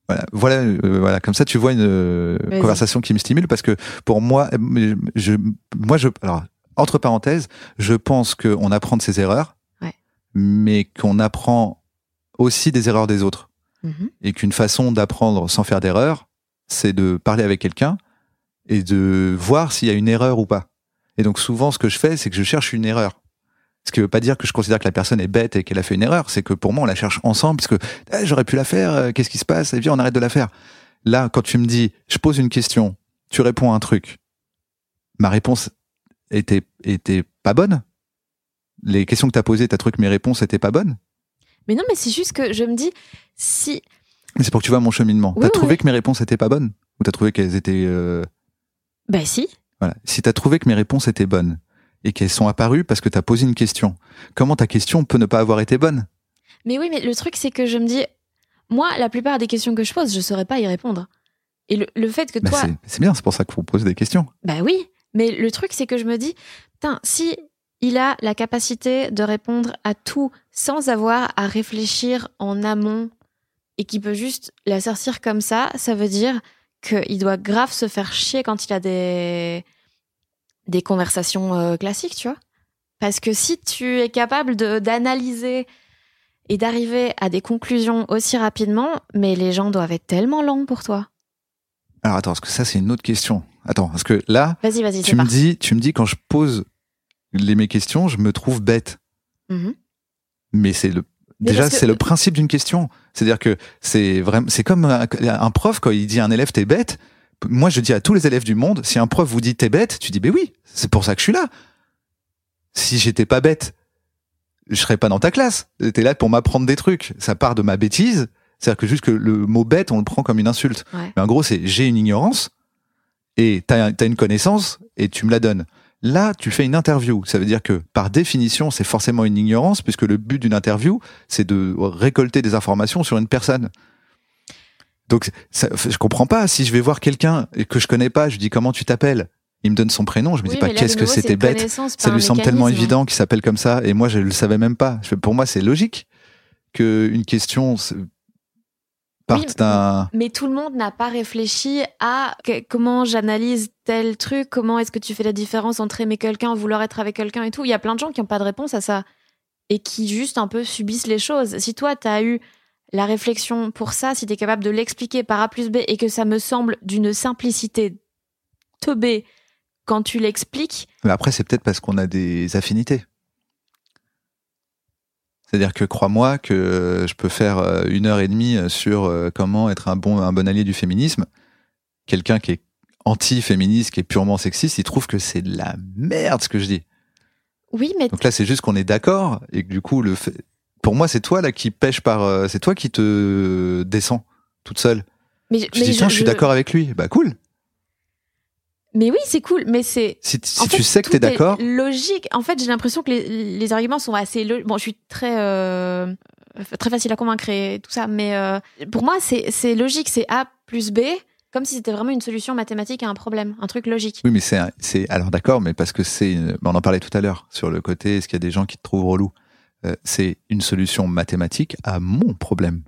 voilà, voilà, euh, voilà, comme ça tu vois une euh, conversation qui me stimule parce que pour moi, euh, je, moi je, alors entre parenthèses, je pense qu'on apprend de ses erreurs, Ouais. mais qu'on apprend aussi des erreurs des autres. Mhm. et qu'une façon d'apprendre sans faire d'erreur, c'est de parler avec quelqu'un et de voir s'il y a une erreur ou pas. Et donc souvent, ce que je fais, c'est que je cherche une erreur. Ce qui veut pas dire que je considère que la personne est bête et qu'elle a fait une erreur. C'est que pour moi, on la cherche ensemble parce que Eh, j'aurais pu la faire. euh, Qu'est-ce qui se passe? Et viens, on arrête de la faire. Là, quand tu me dis, je pose une question, tu réponds à un truc, ma réponse était était pas bonne. Les questions que tu as posées, trouvé que mes réponses étaient pas bonnes. Mais non, mais c'est juste que je me dis si. Mais c'est pour que tu vois mon cheminement. Oui, t'as oui. trouvé que mes réponses étaient pas bonnes ou t'as trouvé qu'elles étaient euh, Bah si. Voilà. Si tu as trouvé que mes réponses étaient bonnes et qu'elles sont apparues parce que tu as posé une question, comment ta question peut ne pas avoir été bonne? Mais oui, mais le truc c'est que je me dis, moi la plupart des questions que je pose, je saurais pas y répondre. Et le, le fait que Bah, toi, c'est- C'est bien, c'est pour ça qu'il faut poser des questions. Bah oui, mais le truc c'est que je me dis, putain, si il a la capacité de répondre à tout sans avoir à réfléchir en amont et qu'il peut juste la sortir comme ça, ça veut dire qu'il doit grave se faire chier quand il a des des conversations euh, classiques, tu vois. Parce que si tu es capable d'analyser et d'arriver à des conclusions aussi rapidement, mais les gens doivent être tellement lents pour toi. Alors attends, parce que ça c'est une autre question. Attends, parce que là, Vas-y, vas-y, tu c'est me parti. dis, tu me dis quand je pose les, mes questions, je me trouve bête. Mhm. Mais c'est le déjà que- c'est le principe d'une question. C'est-à-dire que c'est vraiment c'est comme un, un prof quand il dit à un élève t'es bête. Moi je dis à tous les élèves du monde, si un prof vous dit t'es bête, tu dis ben oui, c'est pour ça que je suis là. Si j'étais pas bête, je serais pas dans ta classe. T'es là pour m'apprendre des trucs. Ça part de ma bêtise. C'est-à-dire que juste que le mot bête, on le prend comme une insulte. Ouais. Mais en gros, c'est j'ai une ignorance et t'as as une connaissance et tu me la donnes. Là, tu fais une interview. Ça veut dire que, par définition, c'est forcément une ignorance, puisque le but d'une interview, c'est de récolter des informations sur une personne. Donc, ça, je comprends pas. Si je vais voir quelqu'un que je connais pas, je lui dis comment tu t'appelles? Il me donne son prénom. Je me Oui, dis pas qu'est-ce que c'était bête. Ça lui semble tellement mécanisme. évident qu'il s'appelle comme ça. Et moi, je le savais même pas. Je pour moi, c'est logique que une question Oui, d'un. Mais tout le monde n'a pas réfléchi à que- comment j'analyse tel truc, comment est-ce que tu fais la différence entre aimer quelqu'un, vouloir être avec quelqu'un et tout. Il y a plein de gens qui n'ont pas de réponse à ça. et qui juste un peu subissent les choses. Si toi, tu as eu la réflexion pour ça, si tu es capable de l'expliquer par A plus B et que ça me semble d'une simplicité teubée quand tu l'expliques. Mais après, c'est peut-être parce qu'on a des affinités. C'est-à-dire que crois-moi que je peux faire euh, une heure et demie sur euh, comment être un bon, un bon allié du féminisme. Quelqu'un qui est anti-féministe, qui est purement sexiste, il trouve que c'est de la merde ce que je dis. Oui, mais. Donc là, c'est juste qu'on est d'accord et que du coup, le fait... pour moi, c'est toi là qui pêche par. euh, C'est toi qui te descends toute seule. mais, Tu mais dis, tiens, je suis d'accord avec lui. Bah cool. Mais oui, c'est cool, mais c'est. Si, si En fait, tu sais que t'es d'accord, Logique. En fait, j'ai l'impression que les, les arguments sont assez. lo- Bon, je suis très. euh, très facile à convaincre et tout ça, mais euh, pour moi, c'est c'est logique. C'est A plus B, comme si c'était vraiment une solution mathématique à un problème, un truc logique. Oui, mais c'est, alors d'accord, mais parce que c'est, une- on en parlait tout à l'heure sur le côté, est-ce qu'il y a des gens qui te trouvent relou? Euh, C'est une solution mathématique à mon problème.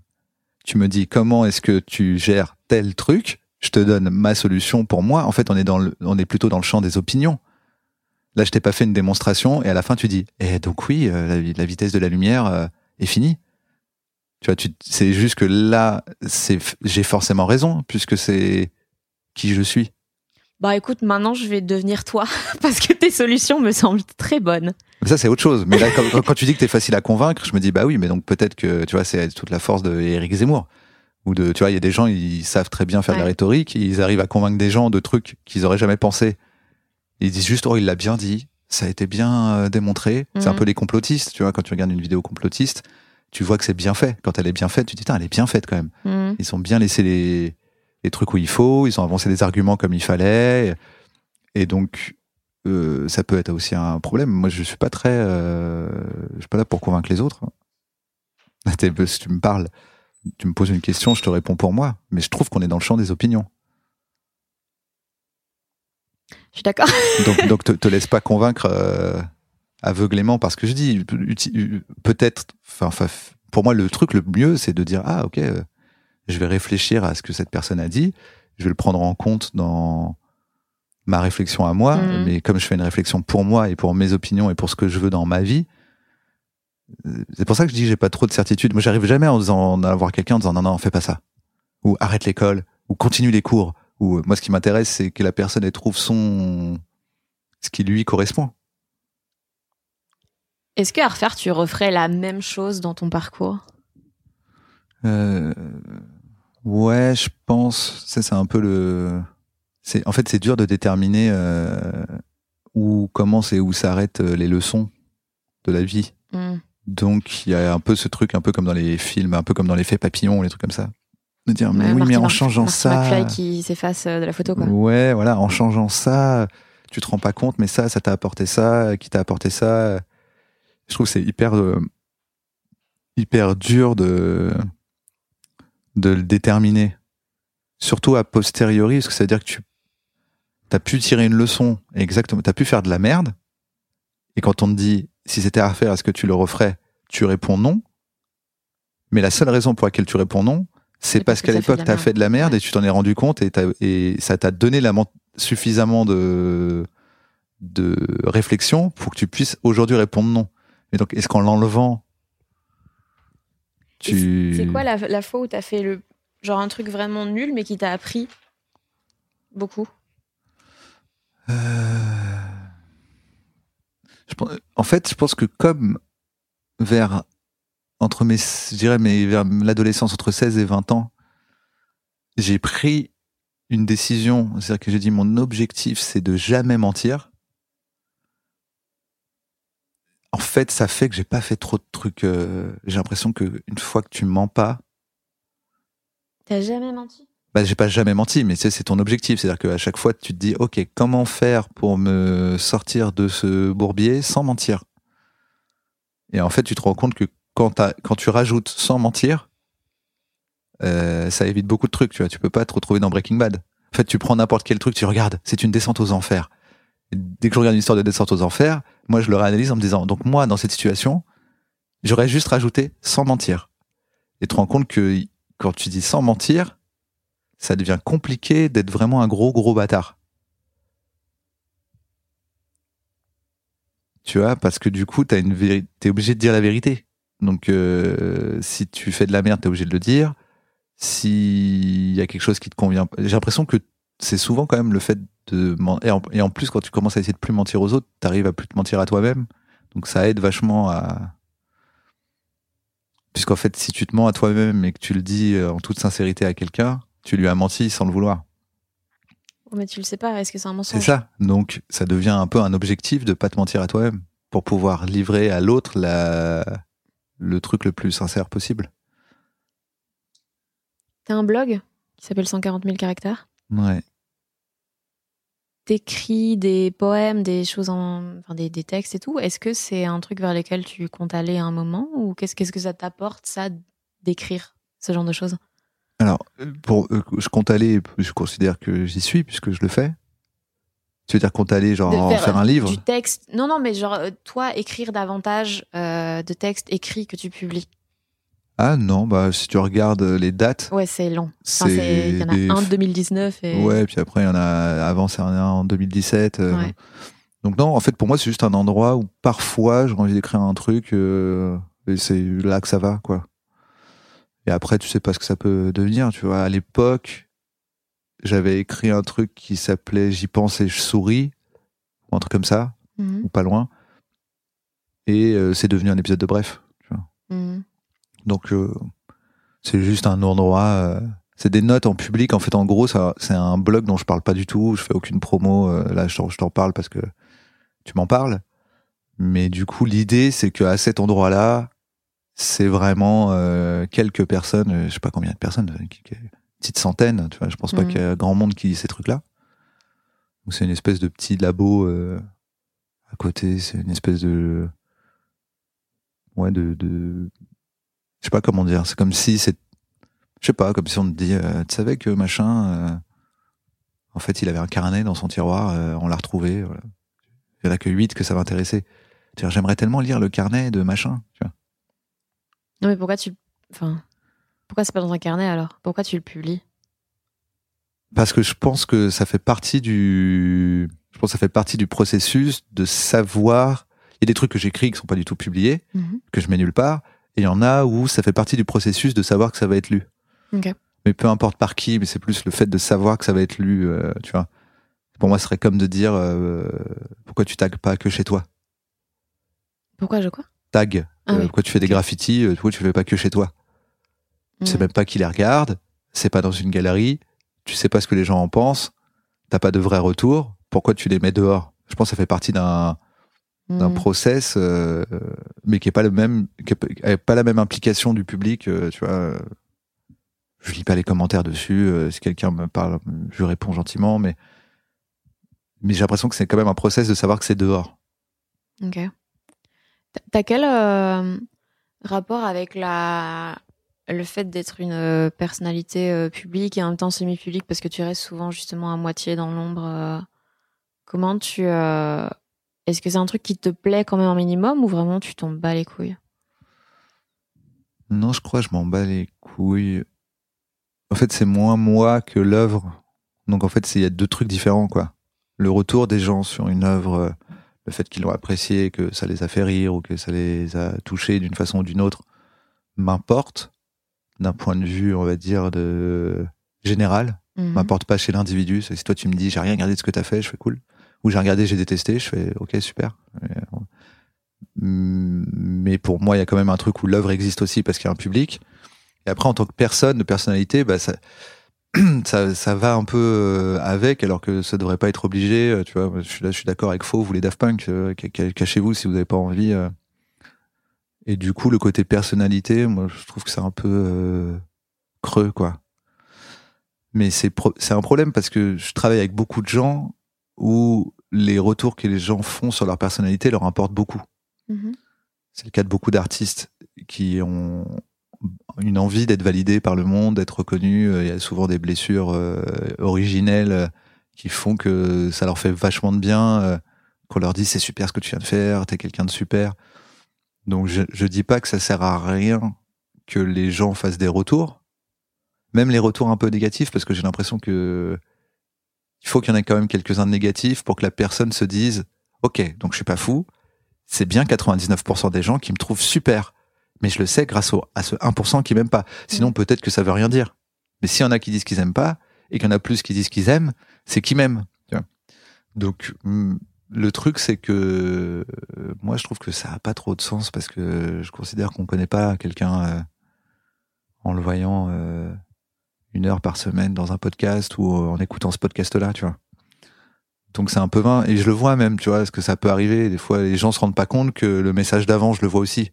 Tu me dis comment est-ce que tu gères tel truc Je te donne ma solution pour moi. En fait, on est dans le, on est plutôt dans le champ des opinions. Là, je t'ai pas fait une démonstration et à la fin, tu dis, eh donc oui, euh, la, la vitesse de la lumière euh, est finie. Tu vois, tu, c'est juste que là, c'est, j'ai forcément raison puisque c'est qui je suis. Bah écoute, maintenant je vais devenir toi parce que tes solutions me semblent très bonnes. Mais ça, c'est autre chose. Mais là, quand, quand- tu dis que t'es facile à convaincre, je me dis, bah oui, mais donc peut-être que, tu vois, c'est toute la force de Éric Zemmour. Ou de, tu vois, il y a des gens, ils savent très bien faire de la rhétorique, ils arrivent à convaincre des gens de trucs qu'ils auraient jamais pensé. Ils disent juste, oh, il l'a bien dit, ça a été bien euh, démontré. C'est un Mhm. peu les complotistes, tu vois, quand tu regardes une vidéo complotiste, tu vois que c'est bien fait. Quand elle est bien faite, tu te dis, elle est bien faite quand même. Mhm. Ils ont bien laissé les, les trucs où il faut, ils ont avancé des arguments comme il fallait. Et donc, euh, ça peut être aussi un problème. Moi, je suis pas très. euh, je suis pas là pour convaincre les autres. Si tu me parles, tu me poses une question, je te réponds pour moi. Mais je trouve qu'on est dans le champ des opinions. Je suis d'accord. Donc, donc te, te laisse pas convaincre euh, aveuglément par ce que je dis. Peut-être. Enfin, pour moi, le truc le mieux, c'est de dire ah ok, euh, je vais réfléchir à ce que cette personne a dit. Je vais le prendre en compte dans ma réflexion à moi. Mhm. Mais comme je fais une réflexion pour moi et pour mes opinions et pour ce que je veux dans ma vie. C'est pour ça que je dis que j'ai pas trop de certitude. Moi, j'arrive jamais en disant en avoir quelqu'un en disant non non, fais pas ça, ou arrête l'école, ou continue les cours, ou euh, moi, ce qui m'intéresse, c'est que la personne elle trouve son ce qui lui correspond. Est-ce que à refaire, tu referais la même chose dans ton parcours? Euh, ouais, je pense. Ça, c'est un peu le. C'est en fait, c'est dur de déterminer euh, où commencent et où s'arrêtent les leçons de la vie. Mhm. Donc, il y a un peu ce truc, un peu comme dans les films, un peu comme dans l'effet papillon, les trucs comme ça. De dire, mais Ouais, oui, Marty mais en changeant Marty ça. McFly qui s'efface euh, de la photo, quoi. Ouais, voilà, en changeant ça, tu te rends pas compte, mais ça, ça t'a apporté ça, qui t'a apporté ça. Je trouve que c'est hyper, euh, hyper dur de, de le déterminer. Surtout a posteriori, parce que ça veut dire que tu as pu tirer une leçon, exactement, tu as pu faire de la merde, et quand on te dit, si c'était à refaire, est-ce que tu le referais? Tu réponds non. Mais la seule raison pour laquelle tu réponds non, c'est parce qu'à l'époque, tu as fait de la merde Ouais. et tu t'en es rendu compte et, ça t'a donné la, suffisamment de, de réflexion pour que tu puisses aujourd'hui répondre non. Mais donc, est-ce qu'en l'enlevant, tu. C'est quoi la, la fois où t'as fait le genre un truc vraiment nul mais qui t'a appris beaucoup? Euh, en fait, je pense que comme vers entre mes, je dirais vers l'adolescence entre 16 et 20 ans, j'ai pris une décision, c'est-à-dire que j'ai dit mon objectif c'est de jamais mentir. En fait, ça fait que j'ai pas fait trop de trucs. euh, j'ai l'impression que une fois que tu mens pas, T'as jamais menti? Bah, j'ai pas jamais menti, mais c'est ton objectif. C'est-à-dire qu'à chaque fois, tu te dis, OK, comment faire pour me sortir de ce bourbier sans mentir? Et en fait, tu te rends compte que quand, tu rajoutes sans mentir, euh, ça évite beaucoup de trucs. Tu vois, tu peux pas te retrouver dans Breaking Bad. En fait, tu prends n'importe quel truc, tu regardes, c'est une descente aux enfers. Dès que je regarde une histoire de descente aux enfers, moi, je le réanalyse en me disant, donc moi, dans cette situation, j'aurais juste rajouté sans mentir. Et tu te rends compte que quand tu dis sans mentir, ça devient compliqué d'être vraiment un gros gros bâtard. Tu vois, parce que du coup, t'as une t'es obligé de dire la vérité. Donc, euh, si tu fais de la merde, t'es obligé de le dire. S'il y a quelque chose qui te convient, j'ai l'impression que c'est souvent quand même le fait de et en, et en plus quand tu commences à essayer de plus mentir aux autres, t'arrives à plus te mentir à toi-même. Donc ça aide vachement à puisqu'en fait si tu te mens à toi-même et que tu le dis euh, en toute sincérité à quelqu'un, tu lui as menti sans le vouloir. Oh, Mais tu le sais pas, est-ce que c'est un C'est mensonge ça. Donc, ça devient un peu un objectif de pas te mentir à toi-même pour pouvoir livrer à l'autre la... le truc le plus sincère possible. T'as un blog qui s'appelle 140 000 caractères? Ouais. T'écris des poèmes, des choses en, enfin des, des textes et tout. Est-ce que c'est un truc vers lequel tu comptes aller à un moment? Ou qu'est-ce qu'est-ce que ça t'apporte ça d'écrire ce genre de choses? Alors, euh, pour, euh, je compte aller, je considère que j'y suis puisque je le fais. Tu veux dire compte aller, genre en faire, faire un livre Du texte. Non, non, mais genre, euh, toi, écrire davantage euh, de textes écrits que tu publies. Ah non, bah si tu regardes les dates, Ouais, c'est long. Enfin, Il y en a des- un de 2019 et. Ouais, puis après il y en a avant, c'est un en 2017. euh, Ouais. Donc non, en fait pour moi c'est juste un endroit où parfois j'ai envie d'écrire un truc euh, et c'est là que ça va quoi. Et après tu sais pas ce que ça peut devenir, tu vois. À l'époque, j'avais écrit un truc qui s'appelait J'y pense et je souris ou un truc comme ça Mhm, ou pas loin. Et euh, c'est devenu un épisode de bref. mhm. Donc euh, c'est juste un endroit. euh, c'est des notes en public. En fait, en gros, c'est un blog dont je parle pas du tout. Je fais aucune promo. euh, là, je t'en- je t'en parle parce que tu m'en parles. Mais du coup, l'idée, c'est qu'à cet endroit-là, c'est vraiment euh, quelques personnes. euh, Je sais pas combien de personnes, euh, une petite centaine. Tu vois, je pense pas Mhm. qu'il y a grand monde qui lit ces trucs-là. Donc c'est une espèce de petit labo euh, à côté. C'est une espèce de ouais de, de je sais pas comment dire. C'est comme si c'est je sais pas comme si on te dit euh, tu savais que machin euh, en fait il avait un carnet dans son tiroir. euh, on l'a retrouvé. Voilà. Il y en a que huit que ça va intéresser. Tu vois, J'aimerais tellement lire le carnet de machin. Tu vois. Non, mais pourquoi tu. Enfin. Pourquoi c'est pas dans un carnet alors? Pourquoi tu le publies? Parce que je pense que ça fait partie du, je pense que ça fait partie du processus de savoir. Il y a des trucs que j'écris qui sont pas du tout publiés, Mhm. que je mets nulle part, et il y en a où ça fait partie du processus de savoir que ça va être lu. Mais peu importe par qui, mais c'est plus le fait de savoir que ça va être lu, euh, tu vois. Pour moi, ce serait comme de dire euh, pourquoi tu tagues pas que chez toi? Pourquoi je quoi Tag. Ah Euh, oui. Pourquoi tu fais des graffitis euh, Pourquoi tu fais pas que chez toi? Tu sais Mhm. même pas qui les regarde. C'est pas dans une galerie. Tu sais pas ce que les gens en pensent. T'as pas de vrai retour. Pourquoi tu les mets dehors? Je pense que ça fait partie d'un d'un Mhm. process, euh, mais qui est pas le même, qui est pas la même implication du public. euh, tu vois, je lis pas les commentaires dessus. euh, si quelqu'un me parle, je réponds gentiment, mais mais j'ai l'impression que c'est quand même un process de savoir que c'est dehors. Ok. T'as- quel euh, rapport avec le fait d'être une euh, personnalité euh, publique et en même temps semi-publique parce que tu restes souvent justement à moitié dans l'ombre. comment tu est-ce que c'est un truc qui te plaît quand même un minimum ou vraiment tu t'en bats les couilles? Non, je crois, que je m'en bats les couilles. En fait, c'est moins moi que l'œuvre. Donc, en fait, il y a deux trucs différents, quoi. Le retour des gens sur une œuvre, le fait qu'ils l'ont apprécié, que ça les a fait rire ou que ça les a touchés d'une façon ou d'une autre, m'importe d'un point de vue, on va dire, de général. Mhm. M'importe pas chez l'individu. Si toi, tu me dis, j'ai rien regardé de ce que t'as fait, je fais cool. Ou j'ai regardé, j'ai détesté, je fais, ok, super. Euh, mais pour moi, il y a quand même un truc où l'œuvre existe aussi parce qu'il y a un public. Et après, en tant que personne, de personnalité, bah, ça, ça, ça va un peu euh, avec, alors que ça devrait pas être obligé. euh, Tu vois, je suis là, je suis d'accord avec Faux, vous les Daft Punk, euh, ca- ca- cachez-vous si vous n'avez pas envie. Et du coup, le côté personnalité, moi, je trouve que c'est un peu euh, creux, quoi. Mais c'est pro- c'est un problème parce que je travaille avec beaucoup de gens où les retours que les gens font sur leur personnalité leur importent beaucoup. Mhm. C'est le cas de beaucoup d'artistes qui ont une envie d'être validés par le monde, d'être reconnus. Euh, Il y a souvent des blessures euh, originelles euh, qui font que ça leur fait vachement de bien, qu'on leur dit c'est super ce que tu viens de faire, t'es quelqu'un de super. Donc je, je dis pas que ça sert à rien que les gens fassent des retours, même les retours un peu négatifs, parce que j'ai l'impression que il faut qu'il y en ait quand même quelques-uns de négatifs pour que la personne se dise ok donc je suis pas fou c'est bien 99% des gens qui me trouvent super. Mais je le sais grâce au, à ce 1% qui m'aiment pas. Sinon, peut-être que ça veut rien dire. Mais s'il y en a qui disent qu'ils aiment pas, et qu'il y en a plus qui disent qu'ils aiment, c'est qu'ils m'aiment. tu vois. Donc, hum, le truc, c'est que euh, moi, je trouve que ça a pas trop de sens parce que je considère qu'on connaît pas quelqu'un euh, en le voyant euh, une heure par semaine dans un podcast ou en écoutant ce podcast-là, tu vois. Donc c'est un peu vain et je le vois même, tu vois, parce que ça peut arriver. Des fois, les gens se rendent pas compte que le message d'avant, je le vois aussi.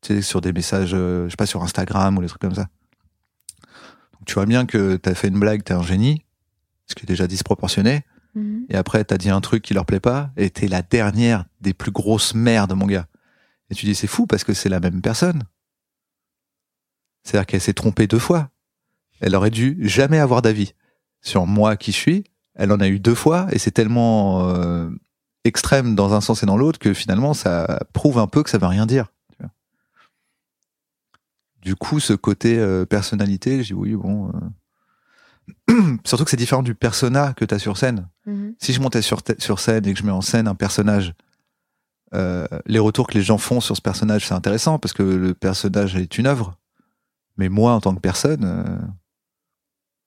Tu sais, sur des messages, euh, je sais pas, sur Instagram ou des trucs comme ça. Donc tu vois bien que t'as fait une blague, t'es un génie, ce qui est déjà disproportionné. Mhm. Et après, t'as dit un truc qui leur plaît pas, et t'es la dernière des plus grosses merdes, mon gars. Et tu dis, c'est fou parce que c'est la même personne. C'est-à-dire qu'elle s'est trompée deux fois. Elle aurait dû jamais avoir d'avis sur moi qui suis. Elle en a eu deux fois, et c'est tellement euh, extrême dans un sens et dans l'autre que finalement, ça prouve un peu que ça veut rien dire. Tu. Du coup, ce côté euh, personnalité, je dis oui, bon. euh, Surtout que c'est différent du persona que t'as sur scène Mhm. si je montais sur, scène et que je mets en scène un personnage, euh, les retours que les gens font sur ce personnage, c'est intéressant parce que le personnage est une œuvre. Mais moi, en tant que personne, euh,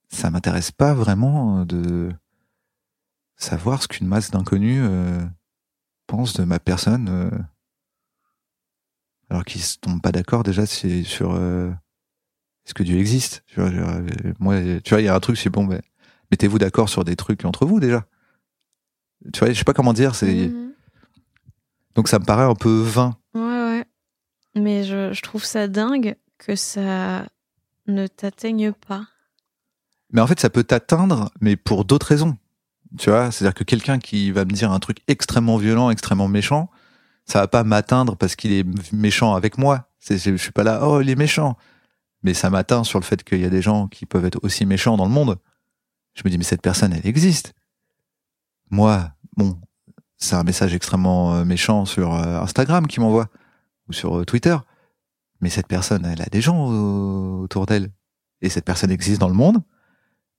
ça m'intéresse pas vraiment de savoir ce qu'une masse d'inconnus pense de ma personne. Alors qu'ils ne tombent pas d'accord déjà c'est sur euh, est-ce que Dieu existe? Tu vois, genre, euh, moi, tu vois, il y a un truc, c'est bon, ben, mettez-vous d'accord sur des trucs entre vous déjà. Tu vois, je sais pas comment dire, c'est Mhm. donc ça me paraît un peu vain. Ouais, ouais. Mais je, je trouve ça dingue que ça ne t'atteigne pas. Mais en fait, ça peut t'atteindre, mais pour d'autres raisons. Tu vois, c'est-à-dire que quelqu'un qui va me dire un truc extrêmement violent, extrêmement méchant, ça va pas m'atteindre parce qu'il est méchant avec moi. C'est, je suis pas là, oh, il est méchant. Mais ça m'atteint sur le fait qu'il y a des gens qui peuvent être aussi méchants dans le monde. Je me dis, mais cette personne, elle existe. Moi, bon, c'est un message extrêmement euh, méchant sur euh, Instagram qui m'envoie, ou sur euh, Twitter. Mais cette personne, elle a des gens au- autour d'elle. Et cette personne existe dans le monde.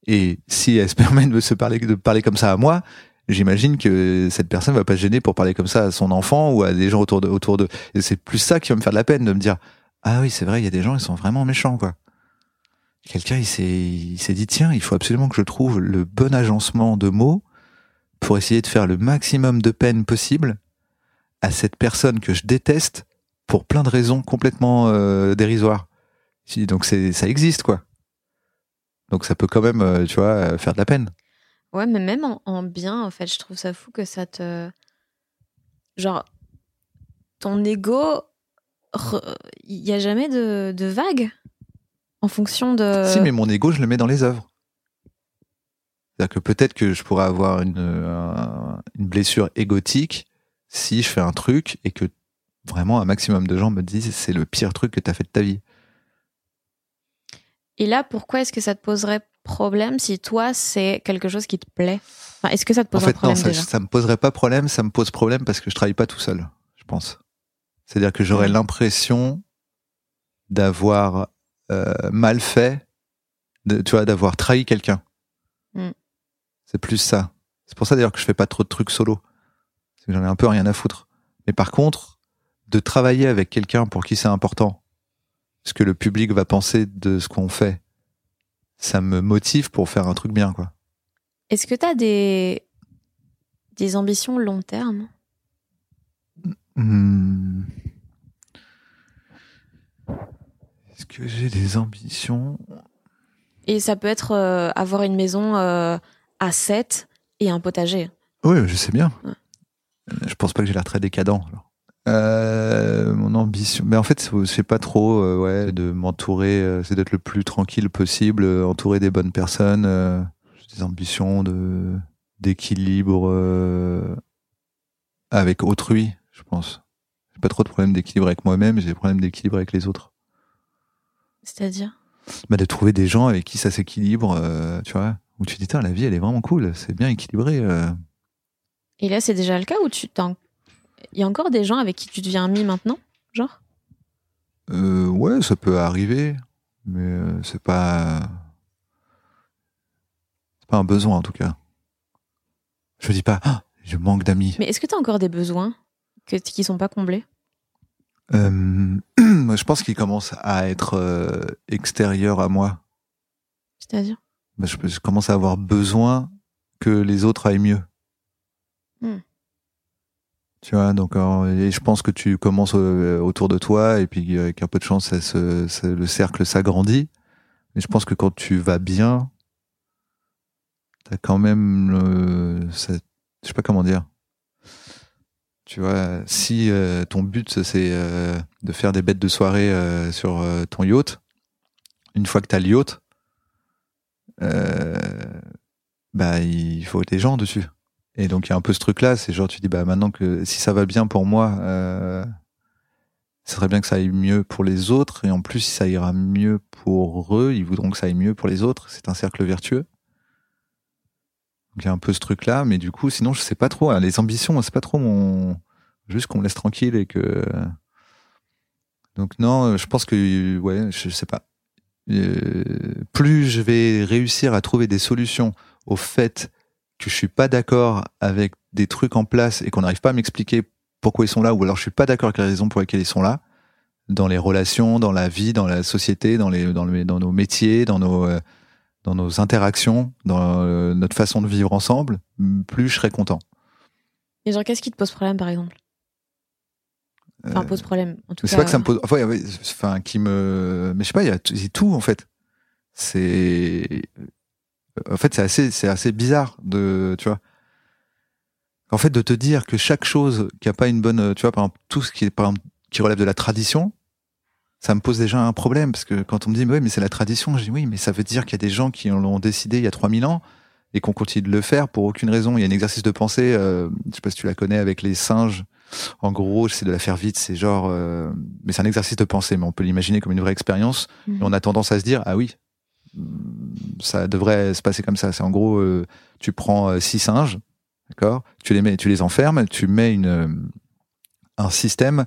Et si elle se permet de se parler, de parler comme ça à moi, j'imagine que cette personne va pas se gêner pour parler comme ça à son enfant ou à des gens autour de, autour de. Et c'est plus ça qui va me faire de la peine de me dire, ah oui, c'est vrai, il y a des gens, ils sont vraiment méchants, quoi. Quelqu'un, il s'est, il s'est dit, tiens, il faut absolument que je trouve le bon agencement de mots pour essayer de faire le maximum de peine possible à cette personne que je déteste pour plein de raisons complètement euh, dérisoires. Donc c'est, ça existe, quoi. Donc ça peut quand même, euh, tu vois, faire de la peine. Ouais, mais même en, en bien, en fait, je trouve ça fou que ça te. Genre, ton ego, il n'y a jamais de, de vague en fonction de. Si, mais mon ego, je le mets dans les œuvres. C'est-à-dire que peut-être que je pourrais avoir une, une blessure égotique si je fais un truc et que vraiment un maximum de gens me disent c'est le pire truc que tu as fait de ta vie. Et là, pourquoi est-ce que ça te poserait problème si toi, c'est quelque chose qui te plaît? Enfin, Est-ce que ça te En pose un fait, non, problème ça, déjà? ça me poserait pas problème, ça me pose problème parce que je travaille pas tout seul, je pense. C'est-à-dire que j'aurais Ouais. l'impression d'avoir euh, mal fait, de, tu vois, d'avoir trahi quelqu'un. Mm. C'est plus ça. C'est pour ça d'ailleurs que je fais pas trop de trucs solo. C'est que j'en ai un peu rien à foutre. Mais par contre, de travailler avec quelqu'un pour qui c'est important, ce que le public va penser de ce qu'on fait, ça me motive pour faire un truc bien, quoi. Est-ce que tu as des... des ambitions long terme? Hmm. Est-ce que j'ai des ambitions? Et ça peut être euh, avoir une maison euh, à 7 et un potager. Oui, je sais bien. Ouais. Euh, Je pense pas que j'ai l'air très décadent. alors. Euh, mon ambition, mais en fait, c'est- pas trop, euh, ouais, de m'entourer, euh, c'est d'être le plus tranquille possible, entourer des bonnes personnes. j'ai des ambitions de d'équilibre euh, avec autrui, je pense. J'ai pas trop de problèmes d'équilibre avec moi-même, j'ai des problèmes d'équilibre avec les autres. C'est-à-dire? Bah, de trouver des gens avec qui ça s'équilibre, tu vois, où tu te dis, la vie, elle est vraiment cool, c'est bien équilibré. Et là, c'est déjà le cas où tu t'en... Il y a encore des gens avec qui tu deviens ami maintenant Genre? Euh, ouais, ça peut arriver, mais euh, c'est pas. C'est pas un besoin, en tout cas. Je dis pas, Ah, je manque d'amis. Mais est-ce que tu as encore des besoins que, qui sont pas comblés? Euh, je pense qu'il commence à être euh, extérieur à moi. C'est-à-dire? Bah, je, je commence à avoir besoin que les autres aillent mieux. Hmm. Tu vois, donc et je pense que tu commences euh, autour de toi et puis euh, avec un peu de chance, le cercle s'agrandit. Mais je pense que quand tu vas bien, t'as quand même, je sais pas comment dire. Tu vois, si euh, ton but c'est de faire des bêtes de soirée sur ton yacht, une fois que t'as le yacht, bah il faut des gens dessus. Et donc il y a un peu ce truc-là, c'est genre tu dis bah maintenant que si ça va bien pour moi, euh, ce serait bien que ça aille mieux pour les autres. Et en plus si ça ira mieux pour eux, ils voudront que ça aille mieux pour les autres. C'est un cercle vertueux. Donc il y a un peu ce truc-là, mais du coup sinon je sais pas trop. hein, Les ambitions, c'est pas trop mon juste qu'on me laisse tranquille et que donc non, je pense que ouais, je sais pas. Euh, plus je vais réussir à trouver des solutions au fait que je suis pas d'accord avec des trucs en place et qu'on n'arrive pas à m'expliquer pourquoi ils sont là, ou alors je suis pas d'accord avec les raisons pour lesquelles ils sont là, dans les relations, dans la vie, dans la société, dans, les, dans, le- dans nos métiers, dans nos, euh, dans nos interactions, dans euh, notre façon de vivre ensemble, plus je serai content. Et genre, qu'est-ce qui te pose problème, par exemple? Enfin, pose problème, en tout cas. c'est pas que ça me pose. Enfin, qui me. Mais je sais pas, il y a tout en fait. C'est. En fait, c'est assez, c'est assez bizarre de, tu vois. En fait, de te dire que chaque chose qui a pas une bonne, tu vois, par exemple, tout ce qui est, par exemple, qui relève de la tradition, ça me pose déjà un problème parce que quand on me dit, mais oui, mais c'est la tradition, je dis oui, mais ça veut dire qu'il y a des gens qui l'ont décidé il y a 3000 ans et qu'on continue de le faire pour aucune raison. Il y a un exercice de pensée, euh, je sais pas si tu la connais avec les singes. En gros, j'essaie de la faire vite, c'est genre, euh, mais c'est un exercice de pensée, mais on peut l'imaginer comme une vraie expérience. Mhm. Et on a tendance à se dire, ah oui, ça devrait se passer comme ça. C'est en gros, euh, tu prends euh, six singes, d'accord, tu les mets, tu les enfermes, tu mets une euh, un système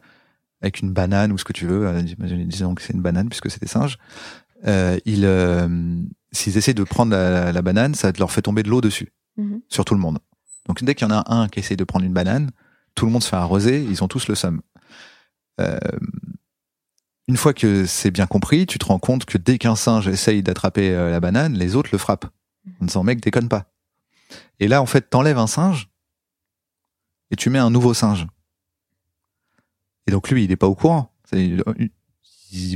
avec une banane ou ce que tu veux. disons que c'est une banane puisque c'est des singes. Euh, ils, euh, s'ils essaient de prendre la, la banane, ça leur fait tomber de l'eau dessus Mhm. sur tout le monde. Donc dès qu'il y en a un qui essaye de prendre une banane, tout le monde se fait arroser, ils ont tous le somme. Euh, une fois que c'est bien compris, tu te rends compte que dès qu'un singe essaye d'attraper euh, la banane, les autres le frappent. En disant, mec, déconne pas. Et là, en fait, t'enlèves un singe et tu mets un nouveau singe. Et donc lui, il est pas au courant. Il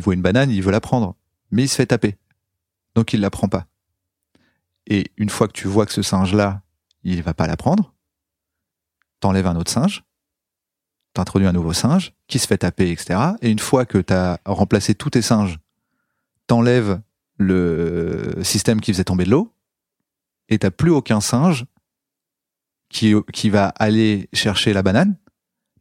voit une banane, il veut la prendre. Mais il se fait taper. Donc il la prend pas. Et une fois que tu vois que ce singe-là, il va pas la prendre, t'enlèves un autre singe, t'introduis un nouveau singe, qui se fait taper, etc. Et une fois que t'as remplacé tous tes singes, t'enlèves le système qui faisait tomber de l'eau, et t'as plus aucun singe qui, qui va aller chercher la banane.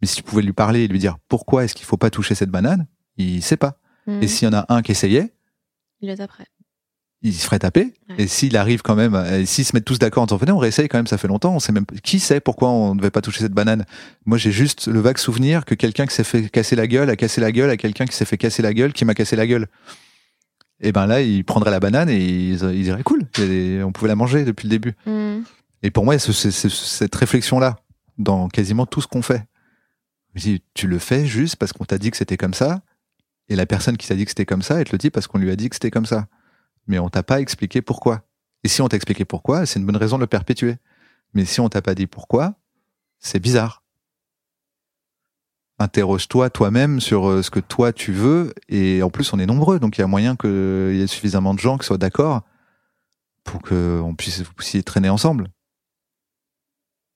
Mais si tu pouvais lui parler et lui dire pourquoi est-ce qu'il faut pas toucher cette banane, il sait pas. Mhm. Et s'il y en a un qui essayait, Il est après. Il se ferait taper. Ouais. Et s'il arrive quand même, et s'ils se mettent tous d'accord en disant, venez, on réessaye quand même, ça fait longtemps, on sait même, qui sait pourquoi on ne devait pas toucher cette banane? Moi, j'ai juste le vague souvenir que quelqu'un qui s'est fait casser la gueule a cassé la gueule à quelqu'un qui s'est fait casser la gueule qui m'a cassé la gueule. Et ben là, il prendrait la banane et il, il dirait, cool, on pouvait la manger depuis le début. Mhm. Et pour moi, c'est cette réflexion-là, dans quasiment tout ce qu'on fait. Je dis, tu le fais juste parce qu'on t'a dit que c'était comme ça, et la personne qui t'a dit que c'était comme ça, elle te le dit parce qu'on lui a dit que c'était comme ça. Mais on t'a pas expliqué pourquoi. Et si on t'a expliqué pourquoi, c'est une bonne raison de le perpétuer. Mais si on t'a pas dit pourquoi, c'est bizarre. Interroge-toi toi-même sur euh, ce que toi tu veux, et en plus on est nombreux, donc il y a moyen qu'il y ait suffisamment de gens qui soient d'accord pour qu'on puisse vous traîner ensemble.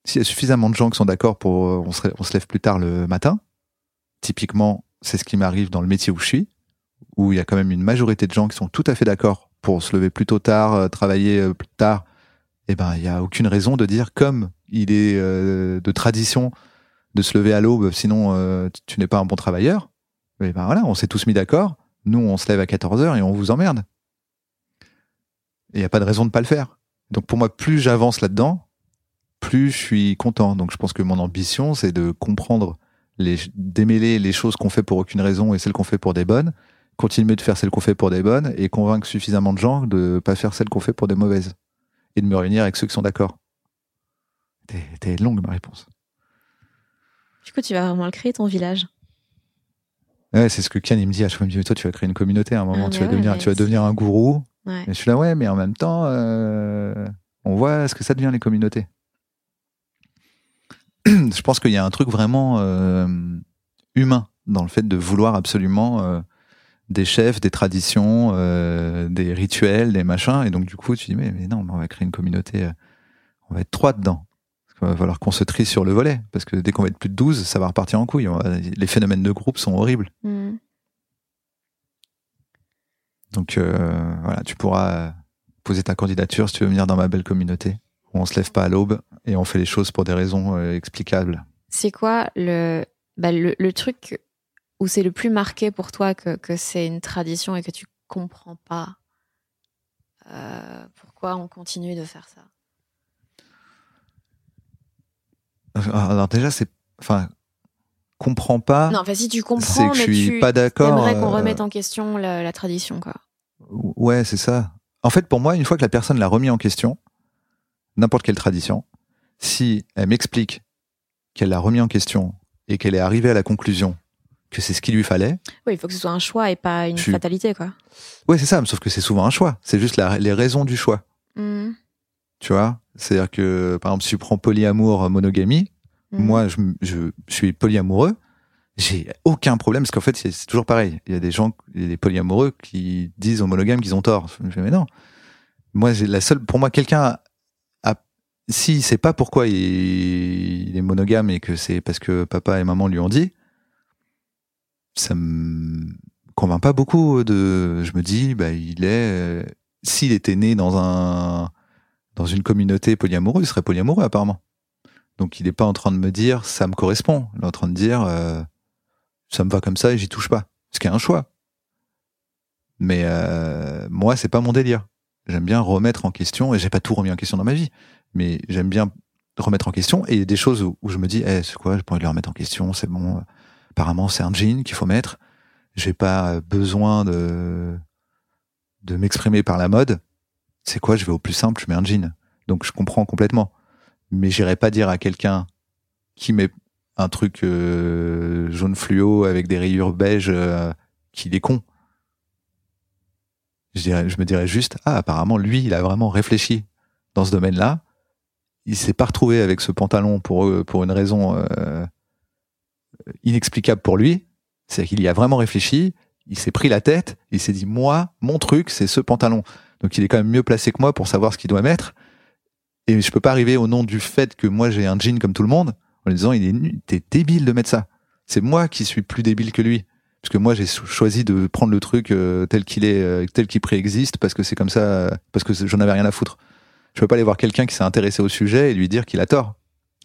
S'il y a suffisamment de gens qui sont d'accord pour euh, on se lève plus tard le matin, typiquement c'est ce qui m'arrive dans le métier où je suis, où il y a quand même une majorité de gens qui sont tout à fait d'accord pour se lever plus tôt tard, euh, travailler euh, plus tard, eh ben il y a aucune raison de dire comme il est euh, de tradition de se lever à l'aube, sinon tu- n'es pas un bon travailleur. Et ben voilà, on s'est tous mis d'accord. Nous, on se lève à 14h et on vous emmerde. Il n'y a pas de raison de pas le faire. Donc pour moi, plus j'avance là-dedans, plus je suis content. Donc je pense que mon ambition, c'est de comprendre, les, démêler les choses qu'on fait pour aucune raison et celles qu'on fait pour des bonnes, continuer de faire celles qu'on fait pour des bonnes et convaincre suffisamment de gens de pas faire celles qu'on fait pour des mauvaises. Et de me réunir avec ceux qui sont d'accord. T'es- longue ma réponse. Du coup, tu vas vraiment le créer ton village? Ouais, c'est ce que Kian il me dit à chaque fois. Il me dit, mais toi, tu vas créer une communauté à un moment. Ah, tu vas ouais, devenir, tu vas devenir un gourou. Ouais. Et je suis là, ouais, mais en même temps, euh, on voit ce que ça devient les communautés. je pense qu'il y a un truc vraiment euh, humain dans le fait de vouloir absolument euh, des chefs, des traditions, euh, des rituels, des machins. Et donc, du coup, tu dis, mais, mais non, on va créer une communauté, euh, on va être trois dedans. Qu'il va falloir qu'on se trie sur le volet. Parce que dès qu'on va être plus de 12, ça va repartir en couille. Va- les phénomènes de groupe sont horribles. Mm. Donc euh, voilà, tu pourras poser ta candidature si tu veux venir dans ma belle communauté. Où on se lève pas à l'aube et on fait les choses pour des raisons euh, explicables. C'est quoi le, bah, le, le truc où c'est le plus marqué pour toi que, que c'est une tradition et que tu comprends pas euh, pourquoi on continue de faire ça? Alors déjà, c'est, enfin, comprends pas. Non, enfin si tu c'est comprends, que je suis tu pas d'accord. aimerais qu'on euh, remette en question la, la tradition, quoi. Ouais, c'est ça. En fait, pour moi, une fois que la personne l'a remis en question, n'importe quelle tradition, si elle m'explique qu'elle l'a remis en question et qu'elle est arrivée à la conclusion que c'est ce qu'il lui fallait, Oui, il faut que ce soit un choix et pas une fatalité, quoi. ouais, c'est ça. Sauf que c'est souvent un choix. C'est juste la- les raisons du choix. Mm. Tu vois? C'est-à-dire que, par exemple, si tu prends polyamour, euh, monogamie, Mm. moi, je, suis polyamoureux, j'ai aucun problème, parce qu'en fait, c'est toujours pareil. Il y a des gens, il y a des polyamoureux qui disent aux monogames qu'ils ont tort. Je me dis, mais non. Moi, j'ai la seule, pour moi, quelqu'un si c'est pas pourquoi il, il est monogame et que c'est parce que papa et maman lui ont dit, ça me convainc pas beaucoup de, je me dis, bah, il est, s'il était né dans un, dans une communauté polyamoureuse, il serait polyamoureux apparemment. Donc il n'est pas en train de me dire ça me correspond. Il est en train de dire euh, ça me va comme ça et j'y touche pas. Ce qui est un choix. Mais euh, moi, c'est pas mon délire. J'aime bien remettre en question, et j'ai pas tout remis en question dans ma vie, mais j'aime bien remettre en question. Et il y a des choses où, où je me dis, eh, c'est quoi, je pourrais le remettre en question, c'est bon. Apparemment, c'est un jean qu'il faut mettre. J'ai pas besoin de, de m'exprimer par la mode. C'est quoi, je vais au plus simple, je mets un jean. Donc je comprends complètement. Mais j'irai pas dire à quelqu'un qui met un truc euh, jaune fluo avec des rayures beige euh, qu'il est con. Je, me dirais juste, ah, apparemment, lui, il a vraiment réfléchi dans ce domaine-là. Il s'est pas retrouvé avec ce pantalon pour, une raison euh, inexplicable pour lui. C'est qu'il y a vraiment réfléchi, il s'est pris la tête, il s'est dit, moi, mon truc, c'est ce pantalon. Donc il est quand même mieux placé que moi pour savoir ce qu'il doit mettre. Et je peux pas arriver au nom du fait que moi j'ai un jean comme tout le monde en lui disant il est débile de mettre ça. C'est moi qui suis plus débile que lui. Parce que moi j'ai cho- choisi de prendre le truc euh, tel qu'il est, euh, tel qu'il préexiste parce que c'est comme ça, parce que j'en avais rien à foutre. Je peux pas aller voir quelqu'un qui s'est intéressé au sujet et lui dire qu'il a tort.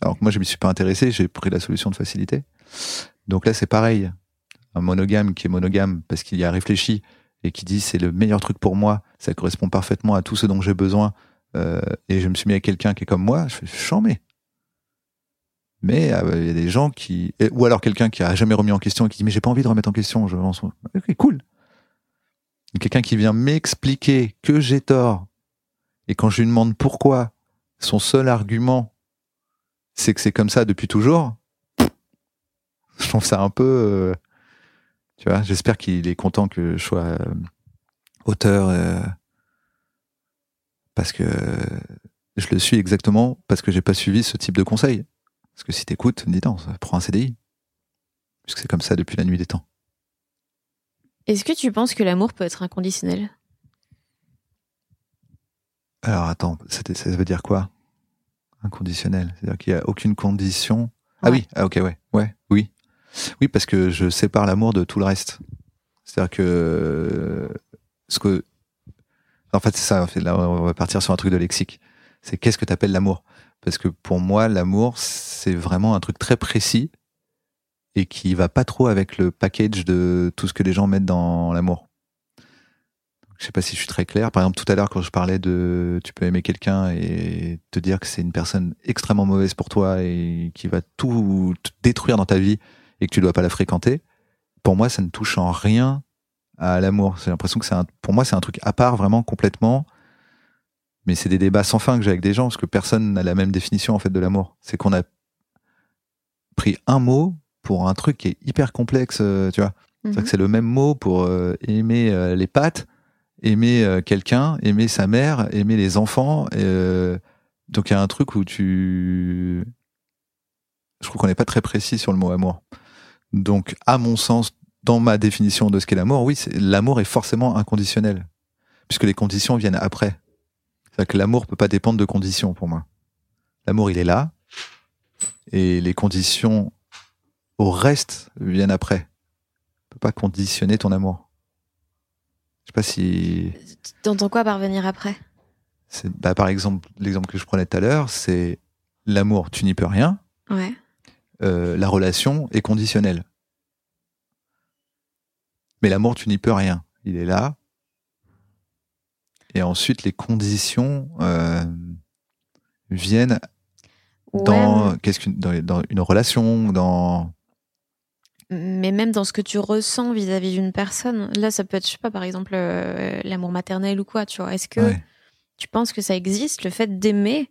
Alors que moi je m'y suis pas intéressé, j'ai pris la solution de facilité. Donc là c'est pareil. Un monogame qui est monogame parce qu'il y a réfléchi et qui dit c'est le meilleur truc pour moi, ça correspond parfaitement à tout ce dont j'ai besoin, euh, et je me suis mis avec quelqu'un qui est comme moi, je fais chambé. Mais euh, il y a des gens qui, ou alors quelqu'un qui a jamais remis en question et qui dit mais j'ai pas envie de remettre en question, je lance. Ok, cool. Quelqu'un qui vient m'expliquer que j'ai tort et quand je lui demande pourquoi, son seul argument c'est que c'est comme ça depuis toujours. Je trouve ça un peu, euh, tu vois. J'espère qu'il est content que je sois euh, auteur. euh, parce que je le suis exactement parce que j'ai pas suivi ce type de conseil. Parce que si t'écoutes, dis non, prends un CDI. Puisque c'est comme ça depuis la nuit des temps. Est-ce que tu penses que l'amour peut être inconditionnel? Alors attends, ça veut dire quoi? Inconditionnel. C'est-à-dire qu'il n'y a aucune condition? Ah oui, ah, ok, ouais, ouais, oui. Oui, parce que je sépare l'amour de tout le reste. C'est-à-dire que ce que en fait c'est ça. On va partir sur un truc de lexique. C'est qu'est-ce que tu appelles l'amour? Parce que pour moi, l'amour, c'est vraiment un truc très précis et qui va pas trop avec le package de tout ce que les gens mettent dans l'amour. Je sais pas si je suis très clair. Par exemple, tout à l'heure, quand je parlais de tu peux aimer quelqu'un et te dire que c'est une personne extrêmement mauvaise pour toi et qui va tout détruire dans ta vie et que tu dois pas la fréquenter, pour moi, ça ne touche en rien à l'amour. J'ai l'impression que c'est un, pour moi, c'est un truc à part vraiment complètement. Mais c'est des débats sans fin que j'ai avec des gens parce que personne n'a la même définition en fait de l'amour. C'est qu'on a pris un mot pour un truc qui est hyper complexe, euh, tu vois. Mhm. que c'est le même mot pour euh, aimer euh, les pâtes, aimer euh, quelqu'un, aimer sa mère, aimer les enfants. donc il y a un truc où tu... Je trouve qu'on n'est pas très précis sur le mot amour. Donc à mon sens, dans ma définition de ce qu'est l'amour, oui, l'amour est forcément inconditionnel. Puisque les conditions viennent après. C'est-à-dire que l'amour peut pas dépendre de conditions pour moi. L'amour, il est là. Et les conditions au reste viennent après. Tu peux pas conditionner ton amour. Je sais pas si... T'entends quoi par venir après? C'est- Bah, par exemple, l'exemple que je prenais tout à l'heure, c'est l'amour, tu n'y peux rien. Ouais. Euh, la relation est conditionnelle. Mais l'amour, tu n'y peux rien. Il est là. Et ensuite, les conditions euh, viennent dans, qu'est-ce qu'une- dans, dans une relation, dans... mais même dans ce que tu ressens vis-à-vis d'une personne. Là, ça peut être, je sais pas, par exemple, euh, l'amour maternel ou quoi, tu vois. Est-ce que Ouais. tu penses que ça existe, le fait d'aimer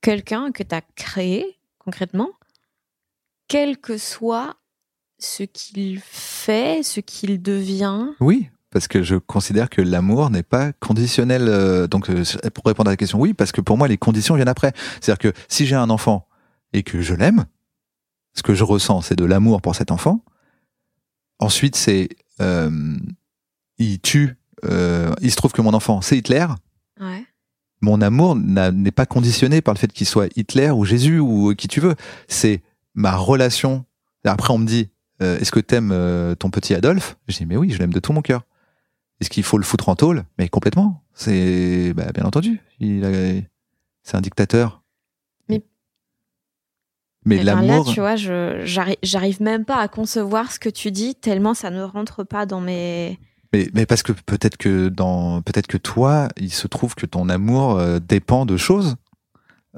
quelqu'un que tu as créé, concrètement, quel que soit ce qu'il fait, ce qu'il devient Oui, parce que je considère que l'amour n'est pas conditionnel. euh, donc, euh, pour répondre à la question, oui, parce que pour moi, les conditions viennent après. C'est-à-dire que si j'ai un enfant et que je l'aime, ce que je ressens, c'est de l'amour pour cet enfant. Ensuite, c'est euh, il tue. euh, il se trouve que mon enfant, c'est Hitler. Ouais. Mon amour n'est pas conditionné par le fait qu'il soit Hitler ou Jésus ou qui tu veux. C'est ma relation. Après, on me dit, euh, est-ce que t'aimes euh, ton petit Adolphe? Je dis, mais oui, je l'aime de tout mon cœur. Est-ce qu'il faut le foutre en tôle? Mais complètement. C'est bah, bien entendu. Il a- c'est un dictateur. Mais- mais l'amour. Là, tu vois, je j'arrive même pas à concevoir ce que tu dis, tellement ça ne rentre pas dans mes. Mais, mais parce que peut-être que dans peut-être que toi, il se trouve que ton amour euh, dépend de choses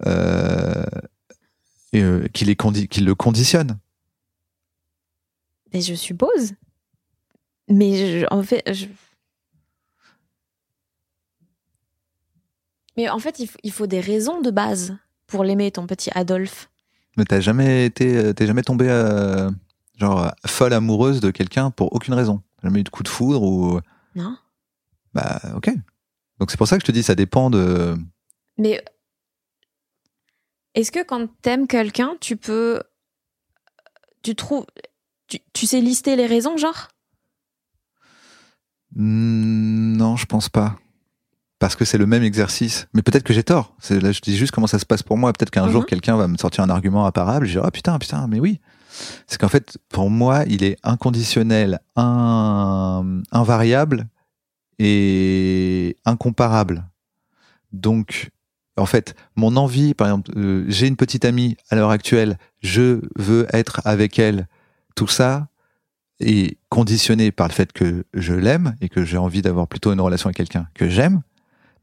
euh, et euh, qui les condi- qui le conditionne. Mais je suppose. Mais je- en fait. je- Mais en fait, il faut, il faut des raisons de base pour l'aimer, ton petit Adolphe. Mais t'as jamais été, euh, t'es jamais tombé euh, genre folle amoureuse de quelqu'un pour aucune raison. Jamais eu de coup de foudre ou Non bah ok. Donc c'est pour ça que je te dis ça dépend de. Mais est-ce que quand t'aimes quelqu'un, tu peux. Tu trouves. Tu, tu sais lister les raisons, genre? Hmm, Non, je pense pas. Parce que c'est le même exercice. Mais peut-être que j'ai tort. Là, je dis juste comment ça se passe pour moi. Peut-être qu'un Mhm. jour quelqu'un va me sortir un argument imparable. Je dirai ah putain, putain, mais oui. C'est qu'en fait, pour moi, il est inconditionnel, un, invariable et incomparable. Donc, en fait, mon envie, par exemple, euh, j'ai une petite amie à l'heure actuelle, je veux être avec elle, tout ça est conditionné par le fait que je l'aime et que j'ai envie d'avoir plutôt une relation avec quelqu'un que j'aime.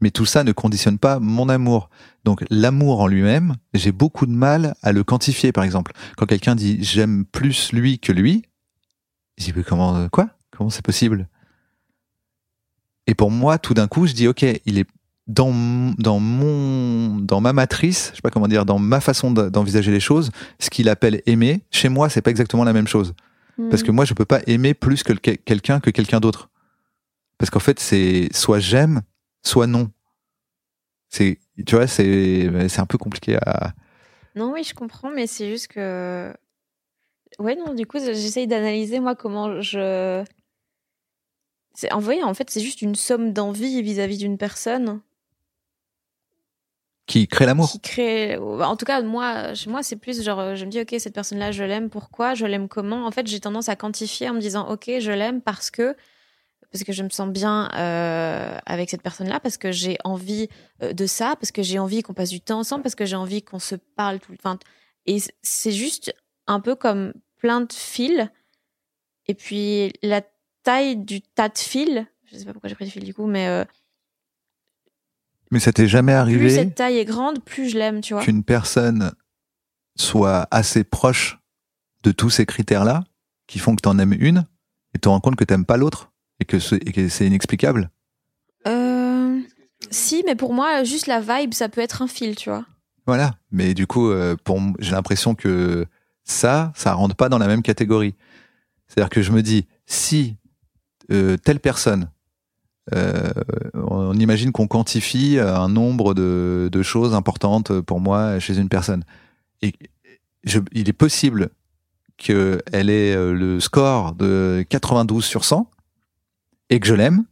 Mais tout ça ne conditionne pas mon amour. Donc l'amour en lui-même, j'ai beaucoup de mal à le quantifier, par exemple. Quand quelqu'un dit j'aime plus lui que lui, je dis comment quoi? Comment c'est possible? Et pour moi, tout d'un coup, je dis ok, il est dans dans mon dans ma matrice, je sais pas comment dire, dans ma façon de- d'envisager les choses, ce qu'il appelle aimer, chez moi, c'est pas exactement la même chose. Parce que moi, je peux pas aimer plus que quelqu'un que quelqu'un d'autre. Parce qu'en fait, c'est soit j'aime, soit non. C'est, tu vois, c'est, c'est un peu compliqué à. Non, oui, je comprends, mais c'est juste que. Ouais, non, du coup, j'essaye d'analyser, moi, comment je. En vrai, en fait, c'est juste une somme d'envie vis-à-vis d'une personne Qui crée l'amour. qui crée. En tout cas, moi, chez moi, c'est plus genre, je me dis, ok, cette personne-là, je l'aime. Pourquoi Je l'aime comment? En fait, j'ai tendance à quantifier en me disant, ok, je l'aime parce que parce que je me sens bien euh, avec cette personne-là, parce que j'ai envie euh, de ça, parce que j'ai envie qu'on passe du temps ensemble, parce que j'ai envie qu'on se parle tout le temps. Et c'est juste un peu comme plein de fils. Et puis la taille du tas de fils, je sais pas pourquoi j'ai pris des fils du coup, mais euh, Mais ça t'est jamais plus arrivé cette taille est grande, plus je l'aime, tu vois. qu'une personne soit assez proche de tous ces critères-là, qui font que t'en aimes une, et te rends compte que t'aimes pas l'autre, et que c'est, inexplicable. Euh, si, mais pour moi, juste la vibe, ça peut être un fil, tu vois. Voilà. Mais du coup, euh, pour, j'ai l'impression que Ça, ça rentre pas dans la même catégorie. C'est-à-dire que je me dis, si euh, telle personne, euh, on imagine qu'on quantifie un nombre de, de, choses importantes pour moi chez une personne. Et je, il est possible qu'elle ait euh, le score de 92 sur 100 et que je l'aime.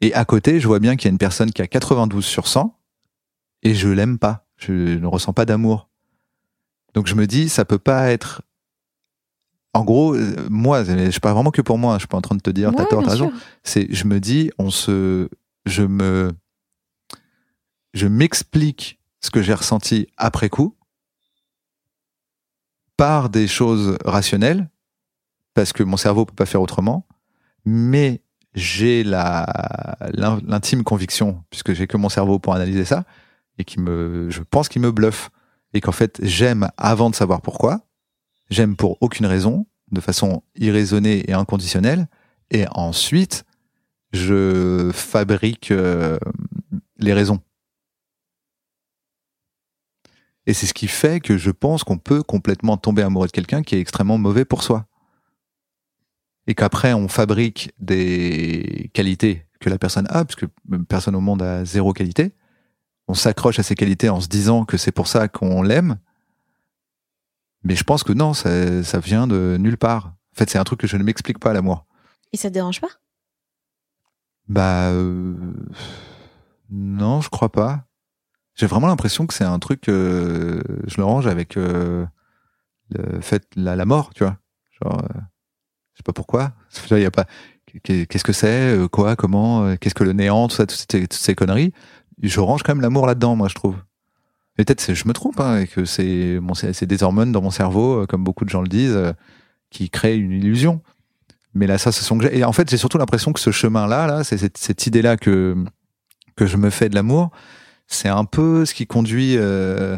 Et à côté, je vois bien qu'il y a une personne qui a 92 sur 100 et je l'aime pas. Je ne ressens pas d'amour. Donc je me dis, ça peut pas être. En gros, euh, moi, je parle vraiment que pour moi. Je suis pas en train de te dire, t'as tort, t'as raison. C'est, je me dis, on se, je me, je m'explique ce que j'ai ressenti après coup par des choses rationnelles parce que mon cerveau peut pas faire autrement, mais j'ai la l'intime conviction puisque j'ai que mon cerveau pour analyser ça et qui me, je pense qu'il me bluffe et qu'en fait j'aime avant de savoir pourquoi, j'aime pour aucune raison, de façon irraisonnée et inconditionnelle, et ensuite je fabrique euh, les raisons. Et c'est ce qui fait que je pense qu'on peut complètement tomber amoureux de quelqu'un qui est extrêmement mauvais pour soi. Et qu'après on fabrique des qualités que la personne a, parce que personne au monde a zéro qualité, on s'accroche à ses qualités en se disant que c'est pour ça qu'on l'aime. Mais je pense que non, ça, ça, vient de nulle part. En fait, c'est un truc que je ne m'explique pas, l'amour. Et ça te dérange pas? Bah. Euh... Non, je crois pas. J'ai vraiment l'impression que c'est un truc. Euh, je le range avec euh, le fait la, la, mort, tu vois. Genre, euh, je sais pas pourquoi. Il y a pas. Qu'est-ce que c'est euh, Quoi Comment Qu'est-ce que le néant Tout ça, toutes ces, toutes ces conneries je range quand même l'amour là-dedans, moi, je trouve. Peut-être je me trompe, hein, et que c'est bon, des hormones dans mon cerveau, euh, comme beaucoup de gens le disent, euh, qui créent une illusion. Mais là, ça, c'est son que. Et en fait, j'ai surtout l'impression que ce chemin-là, là, c'est cette, idée-là que que je me fais de l'amour, c'est un peu ce qui conduit euh,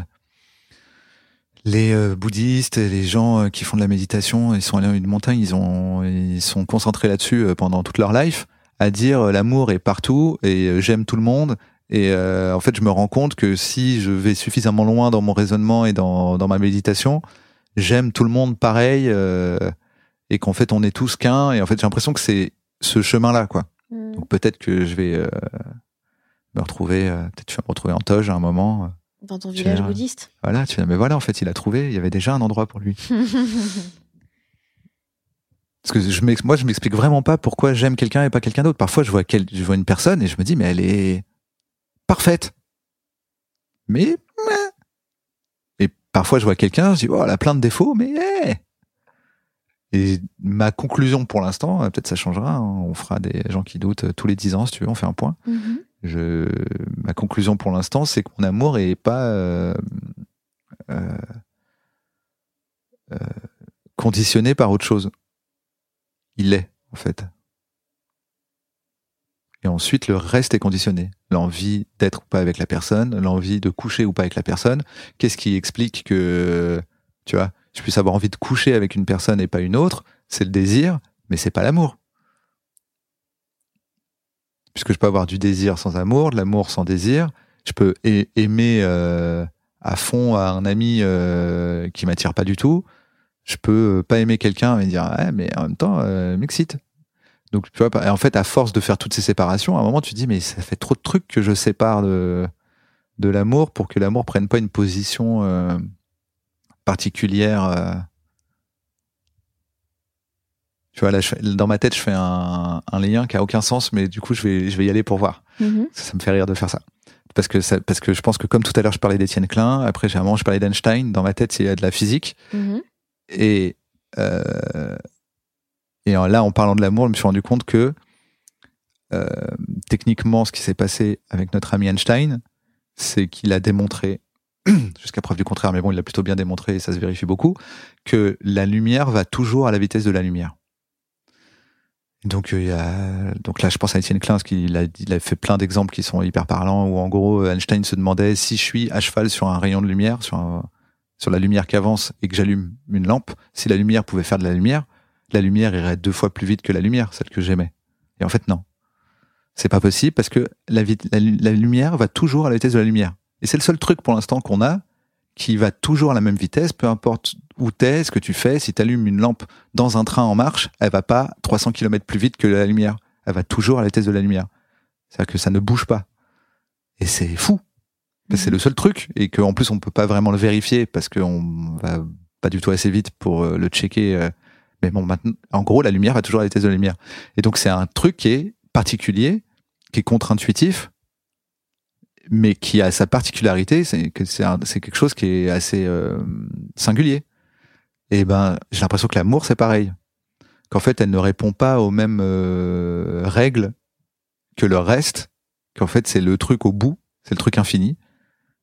les euh, bouddhistes et les gens qui font de la méditation. Ils sont allés en une montagne, ils ont, ils sont concentrés là-dessus pendant toute leur life, à dire l'amour est partout et j'aime tout le monde et euh, en fait, je me rends compte que si je vais suffisamment loin dans mon raisonnement et dans, dans ma méditation, j'aime tout le monde pareil euh, et qu'en fait, on est tous qu'un. Et en fait, j'ai l'impression que c'est ce chemin-là, quoi. Mm. Donc peut-être que je vais euh, me retrouver, peut-être je vais me retrouver en toge à un moment. Dans ton village bouddhiste. Voilà, tu mais voilà, en fait, il a trouvé, il y avait déjà un endroit pour lui. Parce que je moi, je m'explique vraiment pas pourquoi j'aime quelqu'un et pas quelqu'un d'autre. Parfois, je vois, quel, je vois une personne et je me dis, mais elle est parfaite. Mais, et parfois je vois quelqu'un, je dis, oh, elle a plein de défauts, mais Et ma conclusion pour l'instant, euh, peut-être ça changera, hein, on fera des gens qui doutent euh, tous les dix ans, si tu veux, on fait un point. Mm-hmm. Je, ma conclusion pour l'instant, c'est que mon amour est pas euh, euh, conditionné par autre chose. Il l'est, en fait. Et ensuite, le reste est conditionné. L'envie d'être ou pas avec la personne, l'envie de coucher ou pas avec la personne. Qu'est-ce qui explique que, tu vois, je puisse avoir envie de coucher avec une personne et pas une autre? C'est le désir, mais c'est pas l'amour. Puisque je peux avoir du désir sans amour, de l'amour sans désir. Je peux aimer euh, à fond un ami euh, qui m'attire pas du tout. Je peux pas aimer quelqu'un et dire, mais en même temps, euh, m'excite. Donc, tu vois, en fait, à force de faire toutes ces séparations, à un moment, tu te dis, mais ça fait trop de trucs que je sépare de, de l'amour pour que l'amour prenne pas une position euh, particulière. Euh. Tu vois, là, dans ma tête, je fais un, un, lien qui a aucun sens, mais du coup, je vais, je vais y aller pour voir. Mm-hmm. ça, me fait rire de faire ça. Parce que, ça, parce que je pense que comme tout à l'heure, je parlais d'Étienne Klein, après, j'ai un moment, je parlais d'Einstein, dans ma tête, il y a de la physique. Mm-hmm. Et, euh, et là, en parlant de l'amour, je me suis rendu compte que euh, techniquement, ce qui s'est passé avec notre ami Einstein, c'est qu'il a démontré, jusqu'à preuve du contraire, mais bon, il l'a plutôt bien démontré et ça se vérifie beaucoup, que la lumière va toujours à la vitesse de la lumière. Donc, il y a, donc là, je pense à Étienne Klein, parce qu'il a, il a fait plein d'exemples qui sont hyper parlants, où en gros, Einstein se demandait si je suis à cheval sur un rayon de lumière, sur, sur la lumière qui avance et que j'allume une lampe, si la lumière pouvait faire de la lumière, la lumière irait deux fois plus vite que la lumière, celle que j'aimais. Et en fait, non. C'est pas possible parce que la, la, lumière va toujours à la vitesse de la lumière. Et c'est le seul truc pour l'instant qu'on a qui va toujours à la même vitesse, peu importe où t'es, ce que tu fais. Si tu allumes une lampe dans un train en marche, elle va pas 300 km plus vite que la lumière. Elle va toujours à la vitesse de la lumière. C'est-à-dire que ça ne bouge pas. Et c'est fou. C'est Mhm. le seul truc et qu'en plus on peut pas vraiment le vérifier parce qu'on va pas du tout assez vite pour euh, le checker. Mais bon, maintenant, en gros, la lumière va toujours à la vitesse de la lumière. Et donc c'est un truc qui est particulier, qui est contre-intuitif, mais qui a sa particularité, c'est que c'est quelque chose qui est assez euh, singulier. Et ben, j'ai l'impression que l'amour c'est pareil, qu'en fait elle ne répond pas aux mêmes euh, règles que le reste, qu'en fait c'est le truc au bout, c'est le truc infini,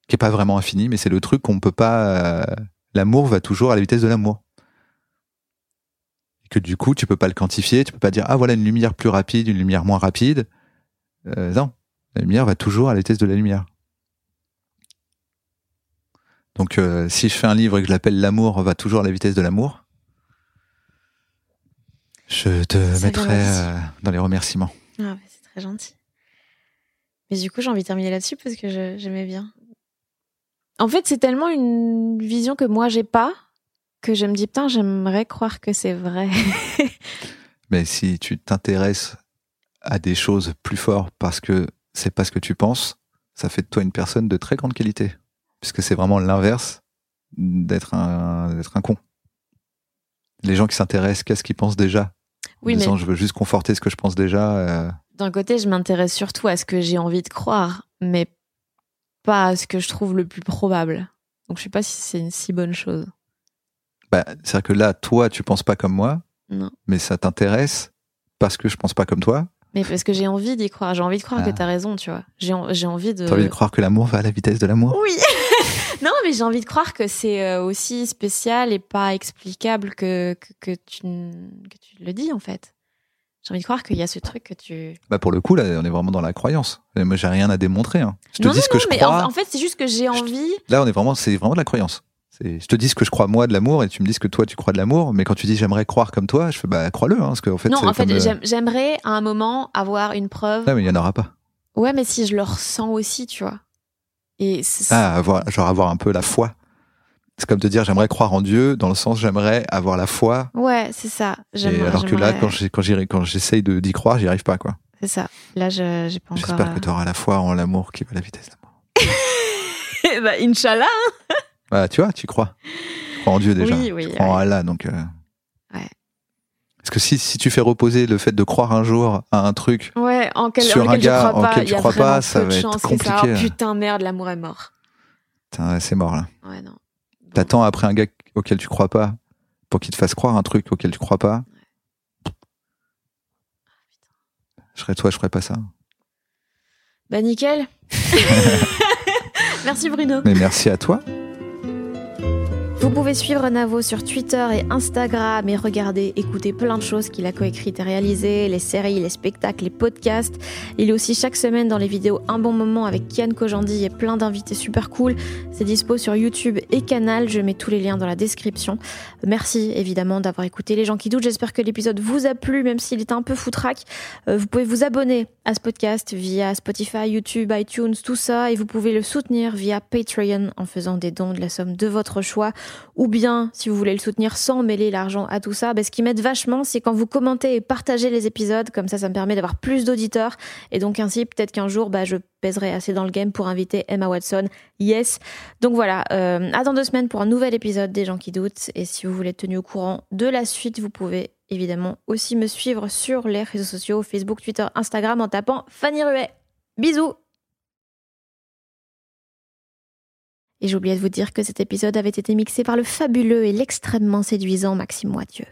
qui est pas vraiment infini, mais c'est le truc qu'on peut pas. euh, l'amour va toujours à la vitesse de l'amour. Que du coup tu peux pas le quantifier, tu peux pas dire ah voilà une lumière plus rapide, une lumière moins rapide. Euh, non, la lumière va toujours à la vitesse de la lumière. Donc euh, si je fais un livre et que je l'appelle L'amour va toujours à la vitesse de l'amour, je te Ça mettrai euh, dans les remerciements. Ah, bah, c'est très gentil. Mais du coup, j'ai envie de terminer là-dessus parce que j'aimais bien. En fait, c'est tellement une vision que moi, j'ai pas que je me dis, putain, j'aimerais croire que c'est vrai. Mais si tu t'intéresses à des choses plus fortes parce que c'est pas ce que tu penses, ça fait de toi une personne de très grande qualité. Puisque c'est vraiment l'inverse d'être un, d'être un con. Les gens qui s'intéressent qu'à ce qu'ils pensent déjà, oui, en mais disant je veux juste conforter ce que je pense déjà, euh, d'un côté, je m'intéresse surtout à ce que j'ai envie de croire, mais pas à ce que je trouve le plus probable. Donc, je sais pas si c'est une si bonne chose. Bah, c'est-à-dire que là, toi, tu penses pas comme moi, Non. mais ça t'intéresse parce que je pense pas comme toi. Mais parce que j'ai envie d'y croire. J'ai envie de croire Ah. que t'as raison, tu vois. J'ai en- j'ai envie de. T'as envie de croire que l'amour va à la vitesse de l'amour? Oui. non, mais j'ai envie de croire que c'est euh, aussi spécial et pas explicable que, que, que tu, que tu le dis, en fait. J'ai envie de croire qu'il y a ce truc que tu. Bah pour le coup, là, on est vraiment dans la croyance. Moi, j'ai rien à démontrer. hein. Je te non, dis non, ce que non, je crois. en, en fait, c'est juste que j'ai envie. Là, on est vraiment, c'est vraiment de la croyance. Je te dis ce que je crois moi de l'amour et tu me dis ce que toi tu crois de l'amour. Mais quand tu dis j'aimerais croire comme toi, je fais bah crois-le, hein, parce qu'en fait, non, en fait, euh, j'aime- j'aimerais à un moment avoir une preuve. Non, mais il y en aura pas. Ouais, mais si je le ressens aussi, tu vois. Et Ah, avoir, genre avoir un peu la foi. C'est comme te dire j'aimerais croire en Dieu dans le sens j'aimerais avoir la foi. ouais, c'est ça. Et alors que là, quand j'essaye d'y croire, j'y arrive pas quoi. C'est ça. Là, je j'ai pas encore. J'espère euh, que tu auras la foi en l'amour qui va à la vitesse de l'amour. bah, Inch'Allah. Bah, tu vois, tu crois. Tu crois en Dieu déjà. Oui, oui. tu crois en. Allah, donc. euh, Ouais. Parce que si, si tu fais reposer le fait de croire un jour à un truc Ouais, en quel, Sur en un gars en lequel tu crois pas, ça va être ça- compliqué. oh, putain, merde, l'amour est mort. Putain, c'est mort là. Ouais, non. T'attends après un gars auquel tu crois pas pour qu'il te fasse croire un truc auquel tu crois pas. Je serais toi, je ferais pas ça. Bah, nickel. Merci, Bruno. Mais merci à toi. Vous pouvez suivre Navo sur Twitter et Instagram et regarder, écouter plein de choses qu'il a coécrites et réalisées, les séries, les spectacles, les podcasts. Il est aussi chaque semaine dans les vidéos Un bon moment avec Kian Kojandi et plein d'invités super cool. C'est dispo sur YouTube et Canal. Je mets tous les liens dans la description. Merci évidemment d'avoir écouté les gens qui doutent. J'espère que l'épisode vous a plu, même s'il était un peu foutraque. Euh, Vous pouvez vous abonner à ce podcast via Spotify, YouTube, iTunes, tout ça, et vous pouvez le soutenir via Patreon en faisant des dons de la somme de votre choix, ou bien si vous voulez le soutenir sans mêler l'argent à tout ça, ben, ce qui m'aide vachement, c'est quand vous commentez et partagez les épisodes, comme ça, ça me permet d'avoir plus d'auditeurs, et donc ainsi, peut-être qu'un jour, bah, je pèserai assez dans le game pour inviter Emma Watson. Yes. Donc voilà, euh, à dans deux semaines pour un nouvel épisode des gens qui doutent, et si vous voulez être tenu au courant de la suite, vous pouvez évidemment aussi me suivre sur les réseaux sociaux, Facebook, Twitter, Instagram en tapant Fanny Ruet. Bisous Et j'ai oublié de vous dire que cet épisode avait été mixé par le fabuleux et l'extrêmement séduisant Maxime Moitieu.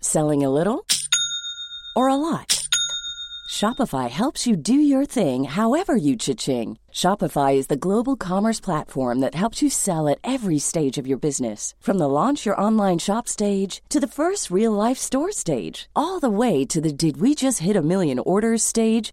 Selling a little or a lot? Shopify helps you do your thing however you cha-ching. Shopify is the global commerce platform that helps you sell at every stage of your business. From the launch your online shop stage to the first real life store stage, all the way to the did we just hit a million orders stage.